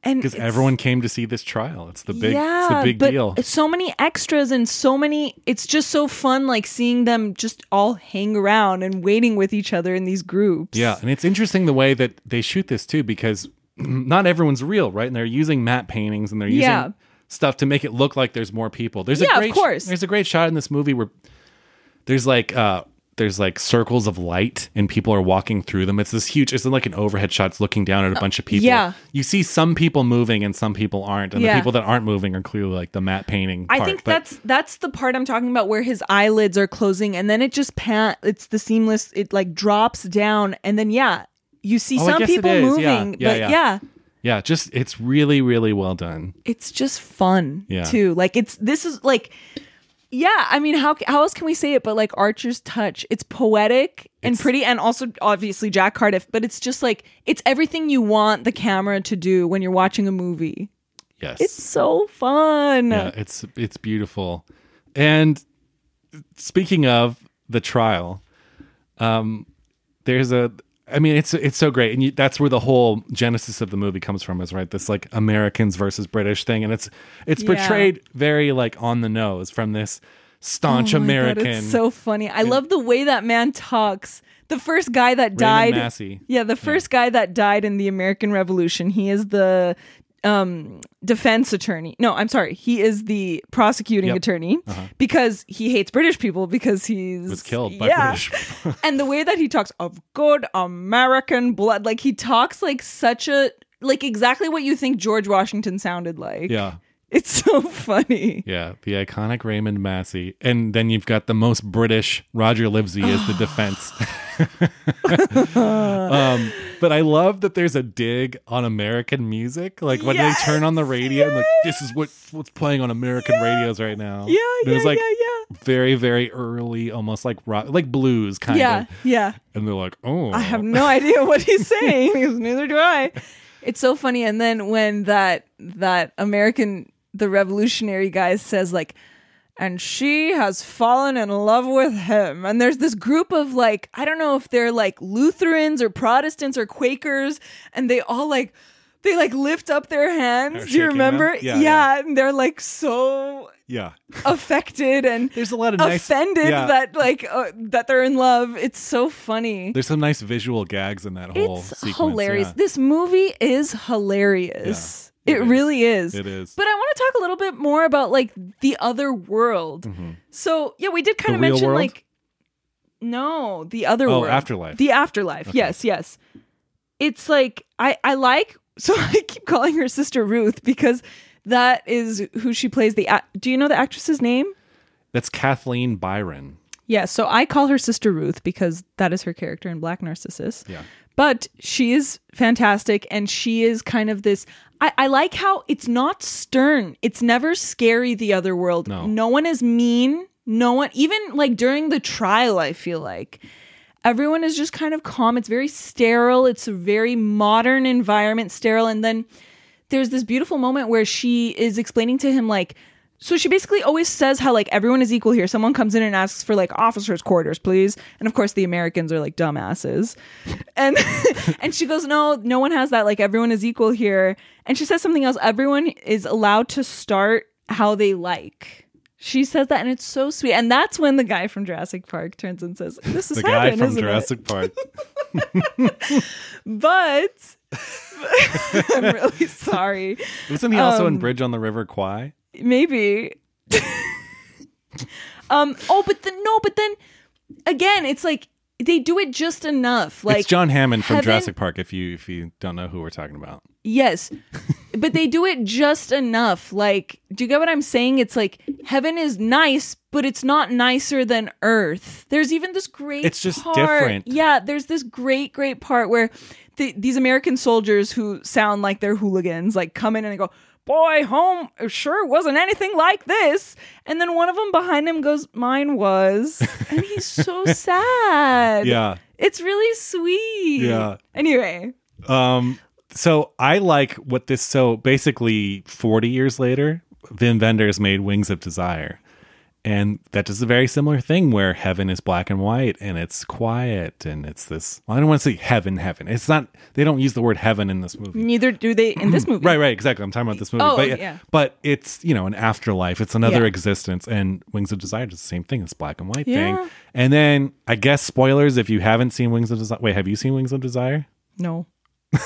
and Because everyone came to see this trial. It's the big yeah, it's the big but deal. So many extras and so many. It's just so fun, like seeing them just all hang around and waiting with each other in these groups. Yeah, and it's interesting the way that they shoot this too, because not everyone's real, right? And they're using matte paintings and they're using Yeah. stuff to make it look like there's more people. There's Yeah, a of great course. there's a great shot in this movie where there's like uh there's like circles of light and people are walking through them. It's this huge it's like an overhead shot it's looking down at a bunch of people. Uh, yeah. You see some people moving and some people aren't. And Yeah. the people that aren't moving are clearly like the matte painting Part. I think But- that's that's the part I'm talking about where his eyelids are closing and then it just pan it's the seamless it like drops down and then yeah you see Oh, some people moving Yeah, yeah, but yeah. yeah. yeah, just it's really, really well done. it's just fun Yeah. too like it's this is like yeah I mean how how else can we say it but like Archer's touch it's poetic and It's- pretty and also obviously Jack Cardiff but it's just like it's everything you want the camera to do when you're watching a movie Yes. it's so fun yeah, it's it's beautiful. And speaking of the trial, um, there's a. I mean, it's it's so great, and you, that's where the whole genesis of the movie comes from. Is right this like Americans versus British thing, and it's it's Yeah. portrayed very like on the nose from this staunch Oh my God, American. it's so funny. I love the way that man talks. The first guy that died. Yeah, the first guy that died in the American Revolution. He is the um defense attorney. No, I'm sorry. He is the prosecuting Yep. attorney because he hates British people because he's Was killed by yeah. British people. and the way that he talks of good American blood, like he talks like such a like exactly what you think George Washington sounded like. yeah. It's so funny. Yeah, the iconic Raymond Massey, and then you've got the most British Roger Livesey as the defense. um, but I love that there's a dig on American music, like when Yes, they turn on the radio and like this is what what's playing on American radios right now. Yeah, And yeah, it was like yeah, yeah. very very early, almost like rock, like blues kind Yeah, of. Yeah, yeah. And they're like, oh, I have no idea what he's saying because neither do I. It's so funny. And then when that that American the revolutionary guy says like, and she has fallen in love with him. And there's this group of like, I don't know if they're like Lutherans or Protestants or Quakers, and they all like they like lift up their hands. Do you remember? Yeah, yeah. and they're like so yeah. affected and There's a lot of nice offended yeah. that like uh, that they're in love. It's so funny. There's some nice visual gags in that whole It's sequence. hilarious. yeah. This movie is hilarious. It it is. really is. It is. But I want to talk a little bit more about like the other world. Mm-hmm. So yeah, we did kind The of mention world? like no, the other Oh, world, afterlife. the afterlife. Yes, yes. It's like I I like so I keep calling her sister Ruth because that is who she plays. The a- do you know the actress's name? That's Kathleen Byron. Yeah, so I call her Sister Ruth because that is her character in Black Narcissus. Yeah. But she is fantastic and she is kind of this I, I like how it's not stern. It's never scary, the other world. No. no one is mean. No one even like during the trial, I feel like. everyone is just kind of calm. It's very sterile. It's a very modern environment, sterile. And then there's this beautiful moment where she is explaining to him, like, so she basically always says how like everyone is equal here. Someone comes in and asks for like officers' quarters, please. And of course the Americans are like dumbasses. And and she goes, No, no one has that. Like everyone is equal here. And she says something else. Everyone is allowed to start how they like. She says that and it's so sweet. And that's when the guy from Jurassic Park turns and says, This is The guy from isn't it?" Jurassic Park. But I'm really sorry. Wasn't he also Um, in Bridge on the River Kwai? Maybe um oh but then no but then again it's like they do it just enough like it's John Hammond from heaven- Jurassic Park. If you if you don't know who we're talking about, yes but they do it just enough like do you get what i'm saying it's like heaven is nice but it's not nicer than earth there's even this great It's just part- different. yeah there's this great great part where the, these american soldiers who sound like they're hooligans like come in and they go boy home sure wasn't anything like this and then one of them behind him goes mine was and he's so sad yeah. it's really sweet Yeah. anyway Um. So I like what this. So basically, forty years later, Wim Wenders made Wings of Desire, and that does a very similar thing where heaven is black and white and it's quiet and it's this. Well, I don't want to say heaven, heaven. It's not. They don't use the word heaven in this movie. neither do they in this movie Right, right, exactly. I'm talking about this movie. Oh, but oh, yeah. but it's you know an afterlife. It's another Yeah. existence, and Wings of Desire does the same thing. It's black and white Yeah. thing. And then I guess spoilers if you haven't seen Wings of Desire. Wait, have you seen Wings of Desire? No.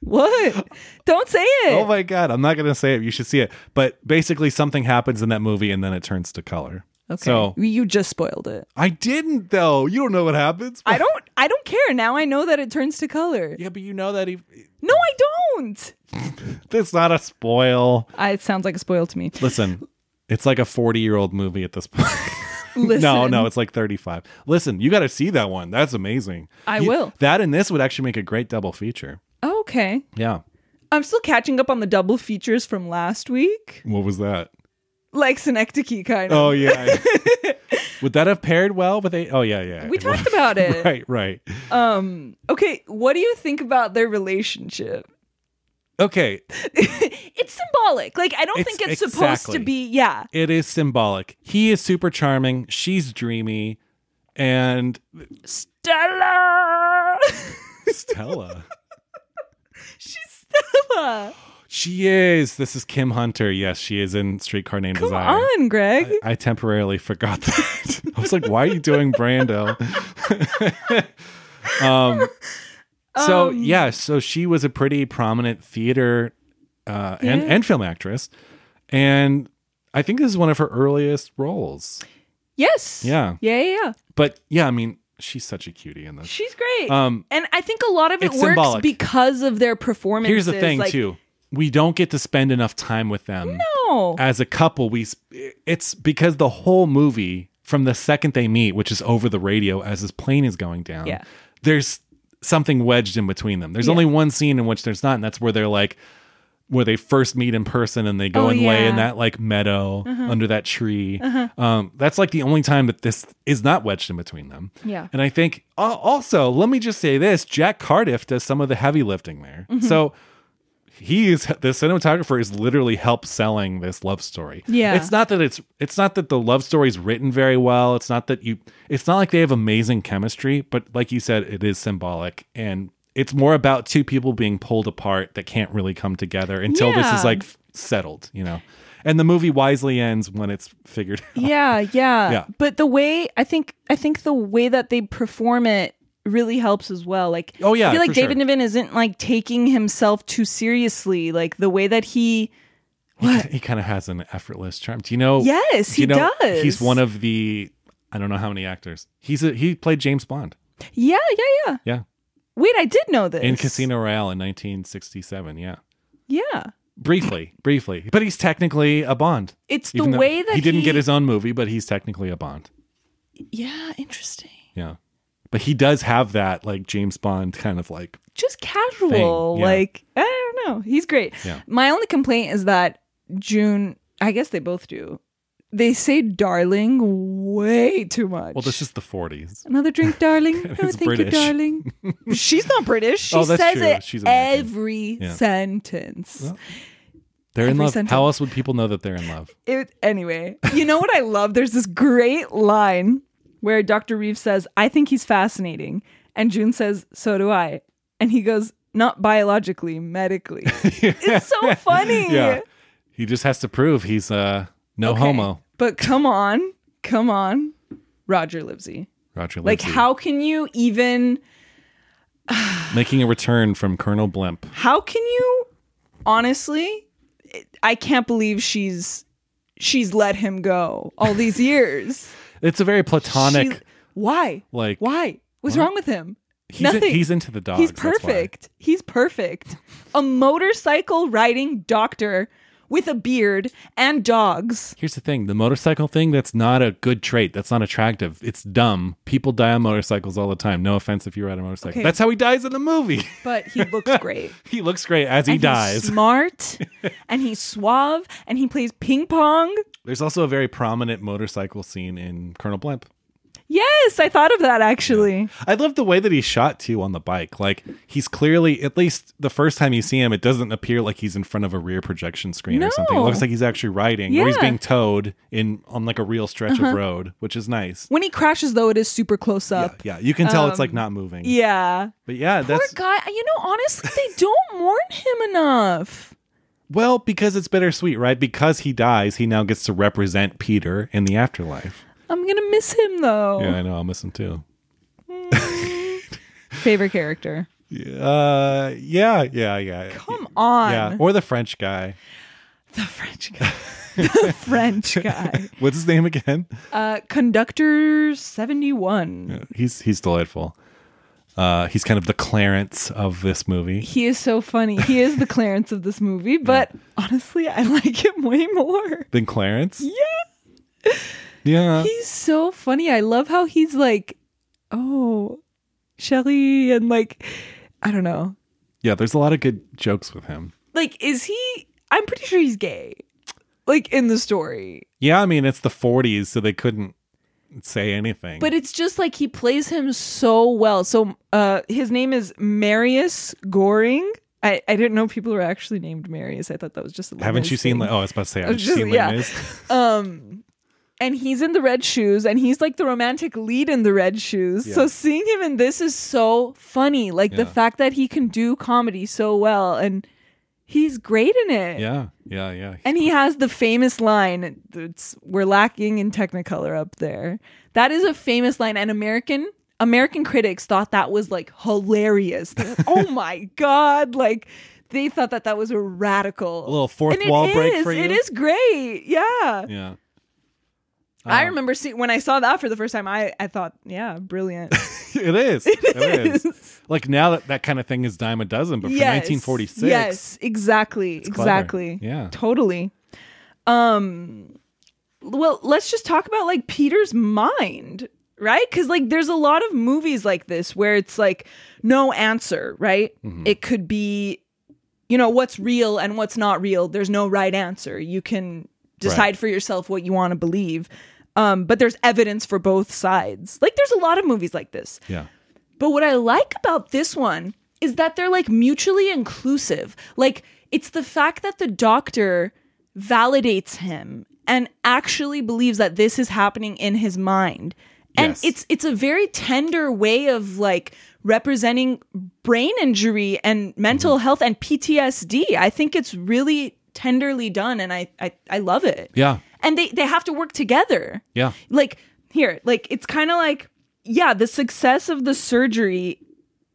what? Don't say it. Oh my god, I'm not gonna say it. You should see it. But basically, something happens in that movie, and then it turns to color. okay. So you just spoiled it. I didn't though. You don't know what happens. I don't I don't care. Now I know that it turns to color. Yeah, but you know that he. No, I don't. That's not a spoil. I, it sounds like a spoil to me. Listen, it's like a 40 year old movie at this point. Listen. No, no, it's like 35. Listen, you got to see that one. That's amazing. I You- will. That and this would actually make a great double feature. Oh, okay. Yeah. I'm still catching up on the double features from last week. What was that? Like Synecdoche kind of. Oh, yeah. would that have paired well with a? Oh, yeah, yeah. we talked about it. Right, right. Um okay, what do you think about their relationship? Okay. It's symbolic. Like I don't It's- think it's supposed to be yeah. It is symbolic. He is super charming. She's dreamy. And Stella. Stella. She's Stella. she is. This is Kim Hunter. Yes, she is in Streetcar Named Come Desire. on, Greg. I temporarily forgot that. I was like, why are you doing Brando? um, so, Um, yeah, so she was a pretty prominent theater uh, and, Yeah. and film actress. And I think this is one of her earliest roles. yes. Yeah. Yeah, yeah, yeah. But yeah, I mean, she's such a cutie in this. She's great. Um, and I think a lot of it works symbolic. because of their performances. Here's the thing, like, too. We don't get to spend enough time with them. No. as a couple we it's because the whole movie from the second they meet which is over the radio as this plane is going down Yeah. there's something wedged in between them there's Yeah. only one scene in which there's not and that's where they're like where they first meet in person and they go Oh, and lay in that like meadow under that tree um, that's like the only time that this is not wedged in between them Yeah. and i think al- also let me just say this jack cardiff does some of the heavy lifting there Mm-hmm. so he is the cinematographer is literally help selling this love story. Yeah. It's not that it's it's not that the love story is written very well. It's not that you it's not like they have amazing chemistry, but like you said, it is symbolic and it's more about two people being pulled apart that can't really come together until this is like settled, you know. And the movie wisely ends when it's figured out. yeah, yeah. Yeah. But the way I think I think the way that they perform it really helps as well. Like Oh, yeah, I feel like David sure. Niven isn't like taking himself too seriously. Like the way that he He, he kind of has an effortless charm. Do you know? Yes, you he know does. He's one of the I don't know how many actors. He's a, he played James Bond. Yeah, yeah, yeah. Yeah. Wait, I did know this. in Casino Royale in 1967. Yeah, Yeah. briefly, briefly, but he's technically a Bond. It's the way that he didn't get his own movie, but he's technically a Bond. Yeah, interesting. Yeah, but he does have that like James Bond kind of like Just casual. yeah. Like, I don't know. He's great. Yeah. My only complaint is that June, I guess they both do. They say darling way too much. Well, this is the 40s. Another drink, darling. no, It's thank British. you, darling. She's not British. She Oh, that's says true. it She's American. every Yeah. sentence. They're in Every love. sentence. How else would people know that they're in love? It, anyway, you know what I love? There's this great line where Dr. Reeves says, I think he's fascinating. And June says, So do I. And he goes, Not biologically, medically. it's so funny. Yeah. He just has to prove he's uh no Okay. homo. But come on, come on, Roger Livesey. Roger Like, how can you even, making a return from Colonel Blimp. how can you, honestly, I can't believe she's, she's let him go all these years. It's a very platonic She- why? like Why? What's What? wrong with him? he's in- Nothing. he's into the dogs. He's perfect. He's perfect. A motorcycle riding doctor with a beard and dogs. Here's the thing, the motorcycle thing that's not a good trait. That's not attractive. It's dumb. People die on motorcycles all the time. No offense if you ride a motorcycle. Okay. That's how he dies in the movie. But he looks great. he looks great as he And dies. He's smart and he's suave and he plays ping pong. There's also a very prominent motorcycle scene in Colonel Blimp. Yes, I thought of that actually. I love the way that he's shot too on the bike. Like he's clearly, at least the first time you see him, it doesn't appear like he's in front of a rear projection screen or something. It No. looks like he's actually riding, or he's Yeah. being towed in on like a real stretch of road, which is nice. When he crashes though, it is super close up. yeah, you can tell it's like not moving. Um, Yeah. But yeah, Poor that's guy. You know, honestly, they don't mourn him enough. well because it's bittersweet, right? Because he dies, he now gets to represent Peter in the afterlife. I'm gonna miss him though. Yeah, I know. I'll miss him too. Favorite character. Uh, yeah, yeah, yeah. Come on. Yeah, or the French guy. The French guy. the French guy. What's his name again? Uh, Conductor 71. He's he's delightful. Uh, he's kind of the Clarence of this movie. He is so funny. He is the Clarence of this movie, but honestly, I like him way more. Than Clarence? Yeah. Yeah. He's so funny. I love how he's like, oh, Shelly, and like, I don't know. Yeah, there's a lot of good jokes with him. Like, is he? I'm pretty sure he's gay. Like in the story. Yeah, I mean, it's the 40s, so they couldn't say anything. But it's just like he plays him so well. So uh his name is Marius Goring. I, I didn't know people were actually named Marius. I thought that was just a haven't you Mis seen? thing. Like, oh, I was about to say, haven't you seen yeah. Les Mis? Um and he's in the red shoes and he's like the romantic lead in the red shoes. So seeing him in this is so funny. Like the fact that he can do comedy so well and he's great in it. Yeah, yeah, yeah. And he has the famous line. It's, we're lacking in Technicolor up there. That is a famous line, and American American critics thought that was like hilarious. Like, oh my god! Like they thought that that was a radical, A little fourth And wall break is. for you? It is great. Yeah. yeah. I Um, remember see, when I saw that for the first time. I I thought, yeah, brilliant. it is. It is. Like now that that kind of thing is dime a dozen, but for yes, 1946, Yes, exactly, exactly. Yeah. totally. Um, well, let's just talk about like Peter's mind, right? Because like there's a lot of movies like this where it's like no answer, right? Mm-hmm. It could be, you know, what's real and what's not real. There's no right answer. You can decide Right. for yourself what you want to believe. Um, but there's evidence for both sides. Like there's a lot of movies like this. yeah. But what I like about this one is that they're like mutually inclusive. Like it's the fact that the doctor validates him and actually believes that this is happening in his mind. And Yes. it's it's a very tender way of like representing brain injury and mental Mm-hmm. health and PTSD. I think it's really tenderly done and I I, I love it. Yeah. And they they have to work together Yeah. like here like it's kind of like yeah the success of the surgery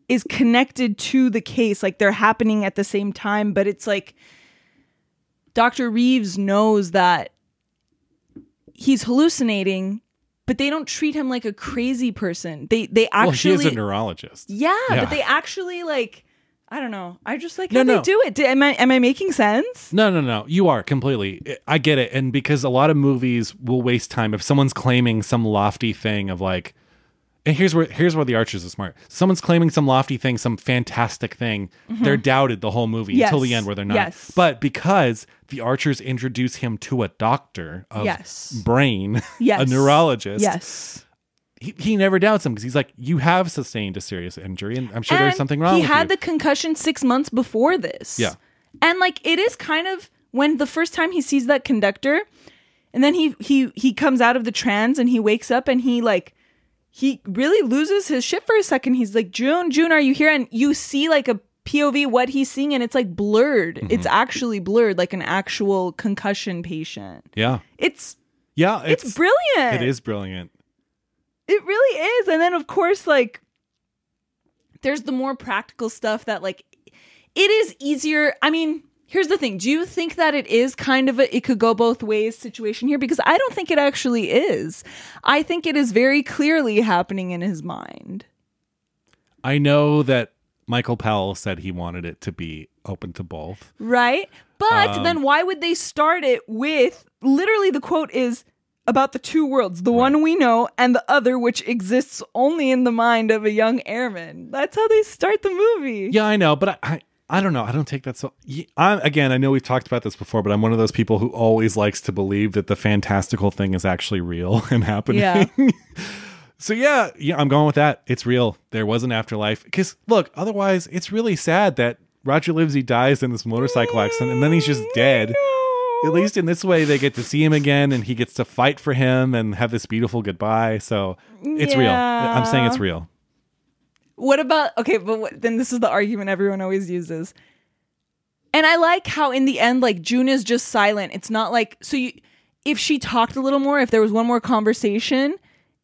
is connected to the case like they're happening at the same time but it's like dr reeves knows that he's hallucinating but they don't treat him like a crazy person they they actually Well, she is a neurologist. yeah, Yeah. but they actually like i don't know i just like No, how no. they do it am i am i making sense No, no, no. You are completely. I get it. And because a lot of movies will waste time if someone's claiming some lofty thing of like, and here's where here's where the archers are smart. Someone's claiming some lofty thing, some fantastic thing. They're doubted the whole movie until the Mm-hmm. End where they're not. Yes. But because the archers introduce him to a doctor of Yes. brain, Yes. a neurologist, Yes. He, he never doubts him because he's like, You have sustained a serious injury, and I'm sure there's something wrong He had you. the concussion six months before this. Yeah. And like it is kind of when the first time he sees that conductor, and then he he he comes out of the trance and he wakes up and he like he really loses his shit for a second. He's like, June, June, are you here? And you see like a POV what he's seeing, and it's like blurred. Mm-hmm. It's actually blurred, like an actual concussion patient. yeah. It's Yeah. it's, brilliant. It is brilliant. It really is. And then of course, like there's the more practical stuff that like it is easier. I mean, here's the thing. Do you think that it is kind of a it could go both ways situation here? Because I don't think it actually is. I think it is very clearly happening in his mind. I know that Michael Powell said he wanted it to be open to both. Right? But Um, then why would they start it with literally the quote is about the two worlds, the one we know and the other which exists only in the mind of a young airman. That's how they start the movie. Yeah, I know, but I, I, I don't know. I don't take that so. I'm again. I know we've talked about this before, but I'm one of those people who always likes to believe that the fantastical thing is actually real and happening. Yeah. so yeah, yeah, I'm going with that. It's real. There was an afterlife. Because look, otherwise, it's really sad that Roger Livesey dies in this motorcycle accident, and then he's just dead. At least in this way, they get to see him again, and he gets to fight for him and have this beautiful goodbye. So it's real. I'm saying it's real. What about okay, but what, then this is the argument everyone always uses. And I like how in the end like June is just silent. It's not like so you if she talked a little more, if there was one more conversation,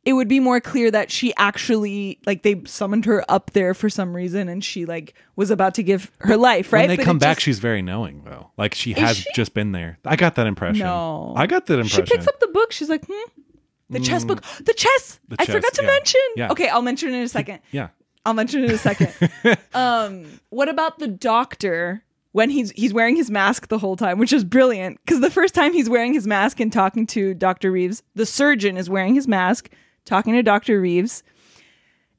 it would be more clear that she actually like they summoned her up there for some reason and she like was about to give her life, right? When they But come back, just- she's very knowing though. Like she has she? just been there. I got that impression. No. I got that impression she picks up the book, she's like, "Hmm, the chess book. The chess. The I chess, forgot to yeah. mention. Yeah. Okay, I'll mention it in a second. yeah. I'll mention it in a second. um, what about the doctor when he's he's wearing his mask the whole time, which is brilliant because the first time he's wearing his mask and talking to Doctor Reeves, the surgeon is wearing his mask, talking to Doctor Reeves,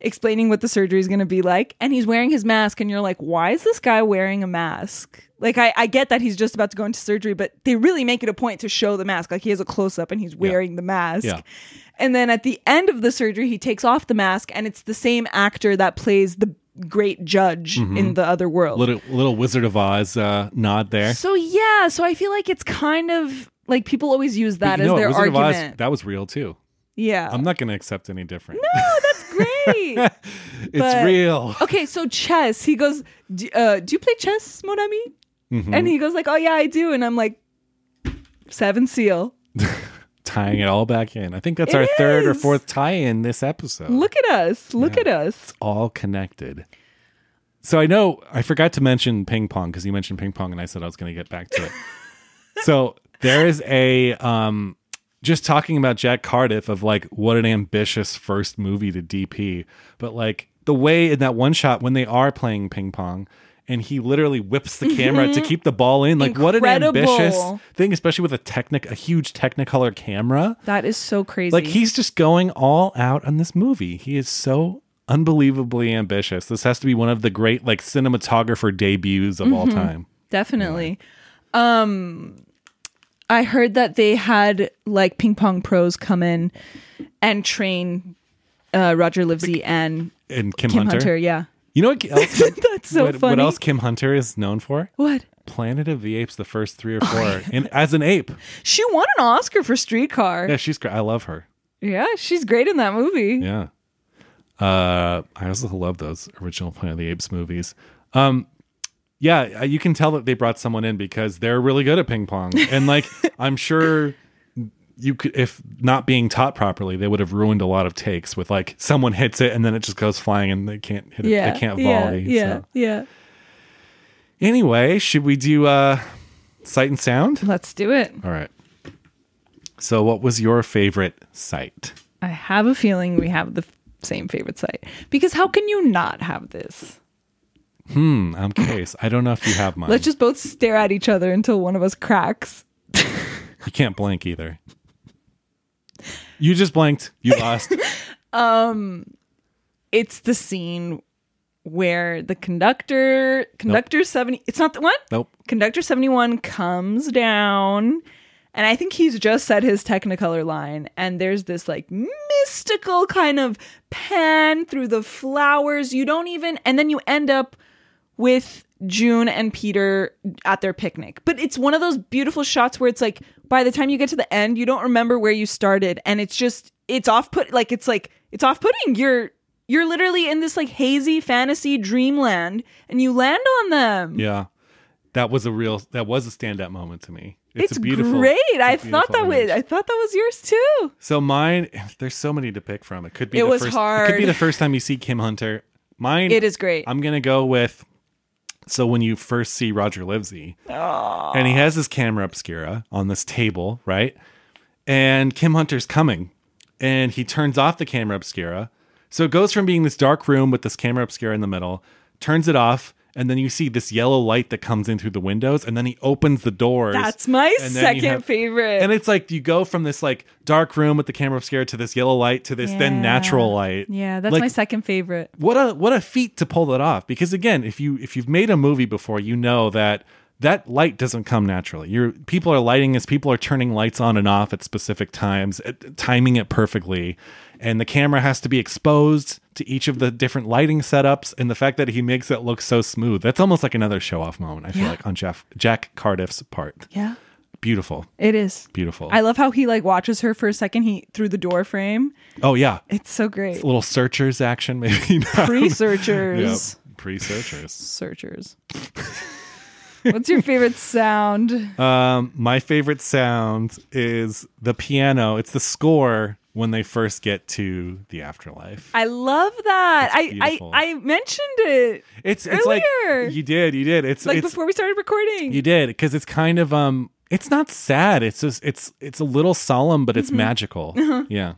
explaining what the surgery is going to be like, and he's wearing his mask, and you're like, why is this guy wearing a mask? Like I, I get that he's just about to go into surgery, but they really make it a point to show the mask. Like he has a close up and he's wearing the mask. Yeah. And then at the end of the surgery, he takes off the mask, and it's the same actor that plays the great judge in the other world. Little little Wizard of Oz uh, nod there. So yeah, so I feel like it's kind of like people always use that you as know their Wizard argument. of Oz, that was real too. Yeah. I'm not going to accept any different. No, that's great. it's but- real. okay, so chess. He goes, do, uh, "Do you play chess, mon ami?" Mm-hmm. And he goes like, "Oh yeah, I do." And I'm like, Seven Seal. Tying it all back in. I think that's It our third or fourth tie-in this episode. Look at us. Look at us. all connected. So I know I forgot to mention ping pong because you mentioned ping pong and I said I was going to get back to it. so there is a um just talking about Jack Cardiff of like what an ambitious first movie to DP, but like the way in that one shot when they are playing ping pong and he literally whips the camera to keep the ball in like what an ambitious thing especially with a technic a huge technicolor camera That is so crazy. like he's just going all out on this movie. He is so unbelievably ambitious. This has to be one of the great like cinematographer debuts of all time. Definitely. Um I heard that they had like ping pong pros come in and train uh, Roger Livesey and And Kim, Kim Hunter. Hunter. Yeah. You know what else? That's so what, funny. what else Kim Hunter is known for? What? Planet of the Apes, the first three or four, and as an ape. She won an Oscar for Streetcar. Yeah, she's great. I love her. Yeah, she's great in that movie. Yeah. Uh, I also love those original Planet of the Apes movies. Um, yeah, uh, you can tell that they brought someone in because they're really good at ping pong, and like I'm sure you could, if not being taught properly, they would have ruined a lot of takes with like someone hits it and then it just goes flying and they can't hit it, Yeah. they can't volley. Yeah. so. Yeah. Anyway, should we do uh, sight and sound? Let's do it. All right. So, what was your favorite sight? I have a feeling we have the same favorite sight because how can you not have this? Hmm, I'm curious. I don't know if you have mine. Let's just both stare at each other until one of us cracks. You can't blank either. You just blanked. You lost. um it's the scene where the conductor conductor 70 it's not the one? Nope. conductor 71 comes down and i think he's just said his technicolor line and there's this like mystical kind of pan through the flowers you don't even and then you end up with june and peter at their picnic but it's one of those beautiful shots where it's like by the time you get to the end you don't remember where you started and it's just it's off put like it's like it's off putting you're you're literally in this like hazy fantasy dreamland and you land on them Yeah. That was a real that was a standout moment to me. It's, it's, a beautiful great. it's I thought beautiful that was. I thought that was yours too. So mine there's so many to pick from. It could be It the was first it could be the first time you see Kim Hunter. Mine It is great. I'm gonna go with so when you first see Roger Livesey, and he has his camera obscura on this table, right? And Kim Hunter's coming, and he turns off the camera obscura. So it goes from being this dark room with this camera obscura in the middle, turns it off, and then you see this yellow light that comes in through the windows, and then he opens the doors. That's my and then you second have- favorite. And it's like you go from this like dark room with the camera obscura to this yellow light to this then natural light. yeah, that's Like, my second favorite. what a what a feat to pull that off because again if you if you've made a movie before you know that that light doesn't come naturally you're people are lighting as people are turning lights on and off at specific times uh, timing it perfectly and the camera has to be exposed to each of the different lighting setups and the fact that he makes it look so smooth that's almost like another show off moment i feel Yeah. like on jeff jack cardiff's part Yeah. beautiful It is. beautiful I love how he like watches her for a second he through the door frame. oh yeah It's so great. a little searchers action maybe yeah Pre-searchers. pre-searchers Searchers. What's your favorite sound? Um, my favorite sound is the piano. It's the score when they first get to the afterlife. I love that. I, I. I mentioned it It's it's like you did, you did. It's like it's before we started recording. you did because it's kind of um, it's not sad. It's just it's it's a little solemn, but Mm-hmm. it's magical. Uh-huh. Yeah.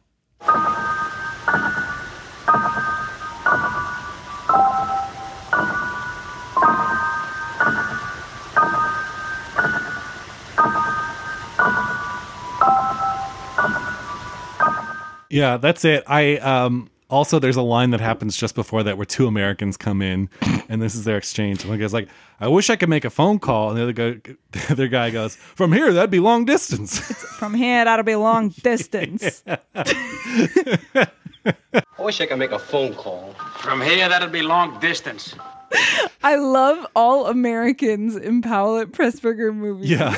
Yeah, that's it. I um also there's a line that happens just before that where two Americans come in and this is their exchange. One guy's like, I wish I could make a phone call. And the other guy the other guy goes, From here, that'd be long distance. From here, that'll be long distance. I wish I could make a phone call. From here, that'll be long distance. I love all Americans in Powell and Pressburger movies. yeah.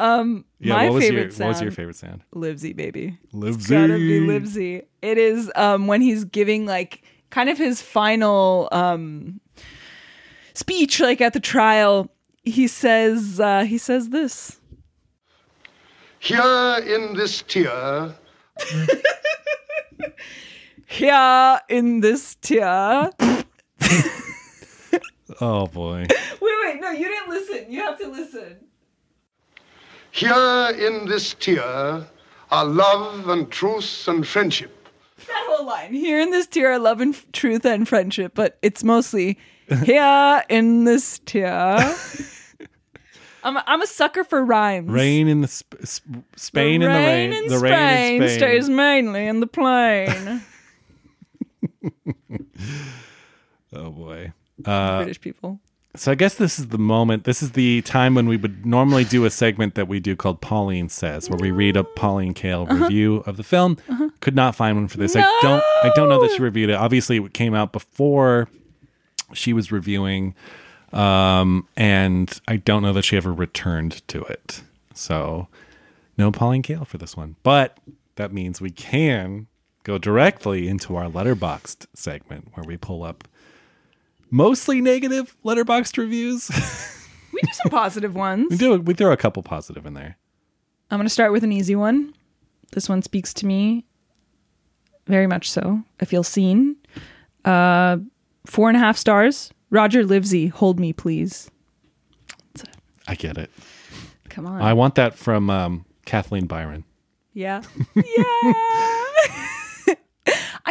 Um, Yeah, my what was favorite your sound, what was your favorite sound? Livesey baby. Livesey. It's gotta be Livesey. It is um when he's giving like kind of his final um speech, like at the trial. He says uh he says this. Here in this tear, Here in this tear. Oh boy. wait, wait, no, you didn't listen. You have to listen. Here in this tier are love and truth and friendship. That whole line. Here in this tier are love and f- truth and friendship, but it's mostly here in this tier. I'm a, I'm a sucker for rhymes. Rain in the sp- sp- Spain the in the rain rain. in the Spain, rain in Spain. stays mainly in the plain. oh boy. Uh, British people. So I guess this is the moment. This is the time when we would normally do a segment that we do called Pauline Says, where we read a Pauline Kael Uh-huh. review of the film. Could not find one for this. I don't. I don't know that she reviewed it. Obviously, it came out before she was reviewing, um, and I don't know that she ever returned to it. So no Pauline Kael for this one. But that means we can go directly into our Letterboxd segment where we pull up mostly negative Letterboxd reviews. We do some positive ones. we do we throw a couple positive in there. I'm going to start with an easy one. This one speaks to me very much so. I feel seen. Uh, four and a half stars. Roger Livesey, hold me, please. I get it. Come on. I want that from um, Kathleen Byron. Yeah. Yeah.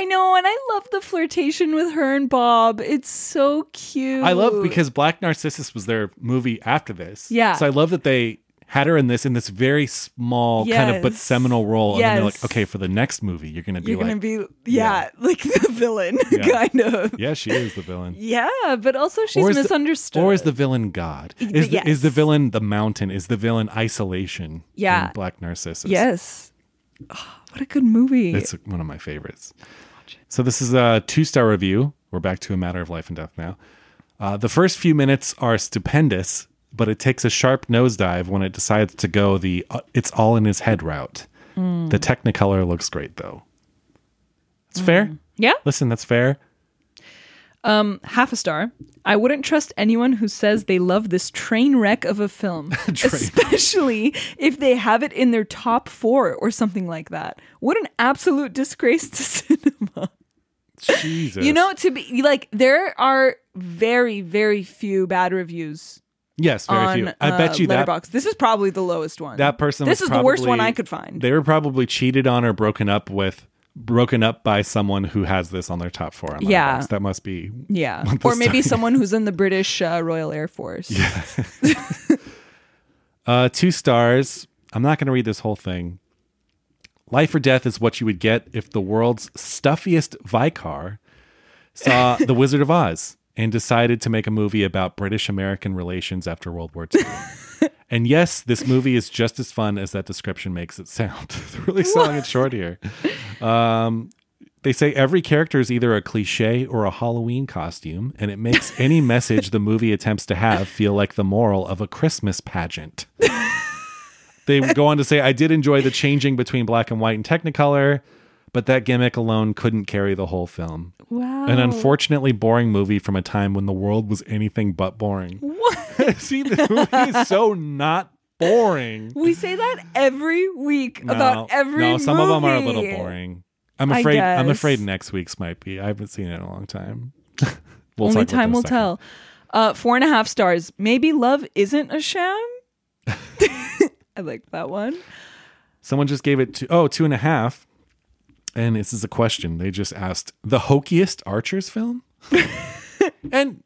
I know, and I love the flirtation with her and Bob. It's so cute. I love because Black Narcissus was their movie after this. Yeah. So I love that they had her in this in this very small kind of but seminal role, and then they're like, okay, for the next movie, you're gonna be You're like, gonna be yeah, like the villain, Yeah. kind of. yeah, she is the villain. Yeah, but also she's the- misunderstood. or is the villain God? Is the, is the villain the mountain? Is the villain isolation? Yeah. in Black Narcissus. yes? Oh, what a good movie. It's one of my favorites. So this is a two star review. We're back to a matter of life and death now. Uh, the first few minutes are stupendous, but it takes a sharp nosedive when it decides to go the uh, "it's all in his head" route. Hmm. The Technicolor looks great though. It's fair. yeah, Listen, that's fair. half a star. I wouldn't trust anyone who says they love this train wreck of a film, especially if they have it in their top four or something like that. What an absolute disgrace to cinema. Jesus. You know, to be like, there are very, very few bad reviews yes, very on few. I bet uh, you that Letterboxd. This is probably the lowest one. that person. This was is the worst one probably- I could find. They were probably cheated on or broken up with, broken up by someone who has this on their top four. On Yeah. Letterboxd. that must be yeah, what or maybe someone who's in the British uh, Royal Air Force. Uh, two stars. I'm not going to read this whole thing. Life or death is what you would get if the world's stuffiest Vicar saw The Wizard of Oz and decided to make a movie about British American relations after World War II. and yes, this movie is just as fun as that description makes it sound. They're really selling it short here. Um, they say every character is either a cliche or a Halloween costume, and it makes any message the movie attempts to have feel like the moral of a Christmas pageant. They go on to say, I did enjoy the changing between black and white and Technicolor, but that gimmick alone couldn't carry the whole film. Wow. An unfortunately boring movie from a time when the world was anything but boring. See, the movie is so not boring. We say that every week about every no, some of them are a little boring. I'm afraid. I'm afraid next week's might be. I haven't seen it in a long time. we'll Only time will second. tell. Uh, four and a half stars. Maybe love isn't a sham. I like that one. Someone just gave it to oh two and a half, and this is a question they just asked: the hokiest Archers film? and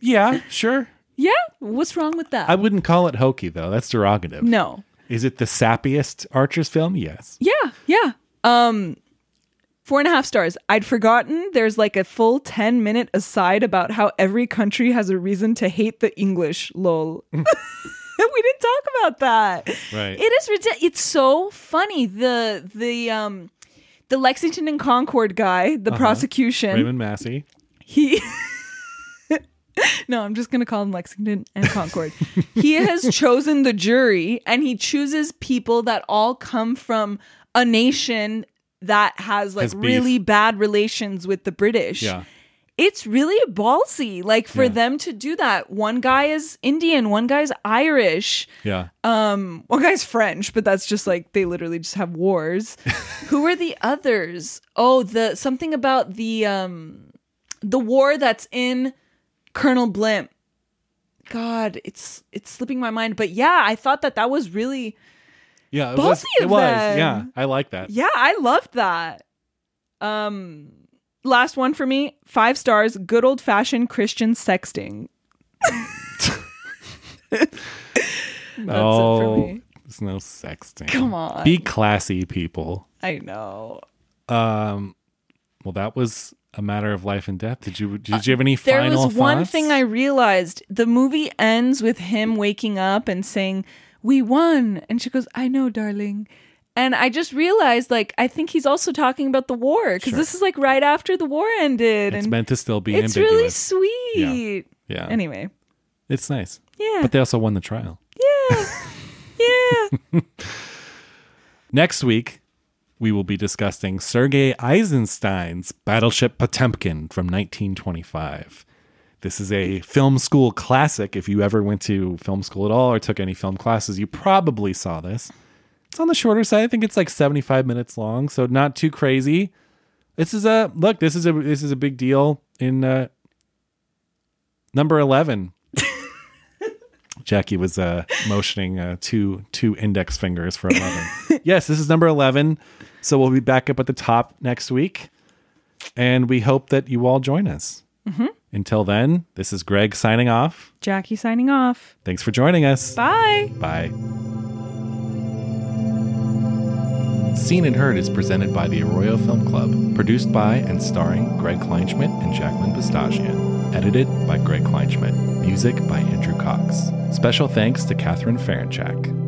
yeah, sure. Yeah, what's wrong with that? I wouldn't call it hokey though. That's derogative. no. Is it the sappiest Archers film? Yes. Yeah, yeah. Um, four and a half stars. I'd forgotten there's like a full 10 minute aside about how every country has a reason to hate the English. Lol. we didn't talk about that. Right. It is ridiculous. It's so funny. The, the, um, the Lexington and Concord guy, the prosecution, Uh-huh. Raymond Massey. he no i'm just going to call him lexington and concord he has chosen the jury and he chooses people that all come from a nation that has like Has really bad relations with the british Yeah. It's really ballsy like for Yeah. them to do that one guy is indian one guy's irish Yeah. um one guy's french but that's just like they literally just have wars who are the others oh the something about the um the war that's in colonel blimp god it's it's slipping my mind but yeah i thought that that was really yeah. It was. Ballsy It of was. Yeah. I like that. yeah i loved that um last one for me five stars good old fashioned christian sexting no, for me. There's no sexting. Come on. Be classy, people. i know Um, well, that was a matter of life and death. Did you did you have any There final was one thoughts? thing I realized. The movie ends with him waking up and saying, "We won," and she goes, "I know, darling." And I just realized, like, I think he's also talking about the war because Sure. this is like right after the war ended, It's and meant to still be it's really ambiguous. sweet. yeah. Anyway, It's nice. yeah, But they also won the trial. Yeah. yeah. Next week, we will be discussing Sergei Eisenstein's Battleship Potemkin from 1925. This is a film school classic. If you ever went to film school at all or took any film classes, you probably saw this. It's on the shorter side. I think it's like 75 minutes long, so not too crazy. This is a look, this is a this is a big deal in uh number 11. Jackie was uh, motioning uh, two two index fingers for eleven. yes, this is number eleven. So we'll be back up at the top next week, and we hope that you all join us. Until then, this is Greg signing off. Jackie signing off. Thanks for joining us. Bye. Bye. Scene and Heard is presented by the Arroyo Film Club, produced by and starring Greg Kleinschmidt and Jacqueline Pistachian. Edited by Greg Kleinschmidt. Music by Andrew Cox. Special thanks to Catherine Ferenchak.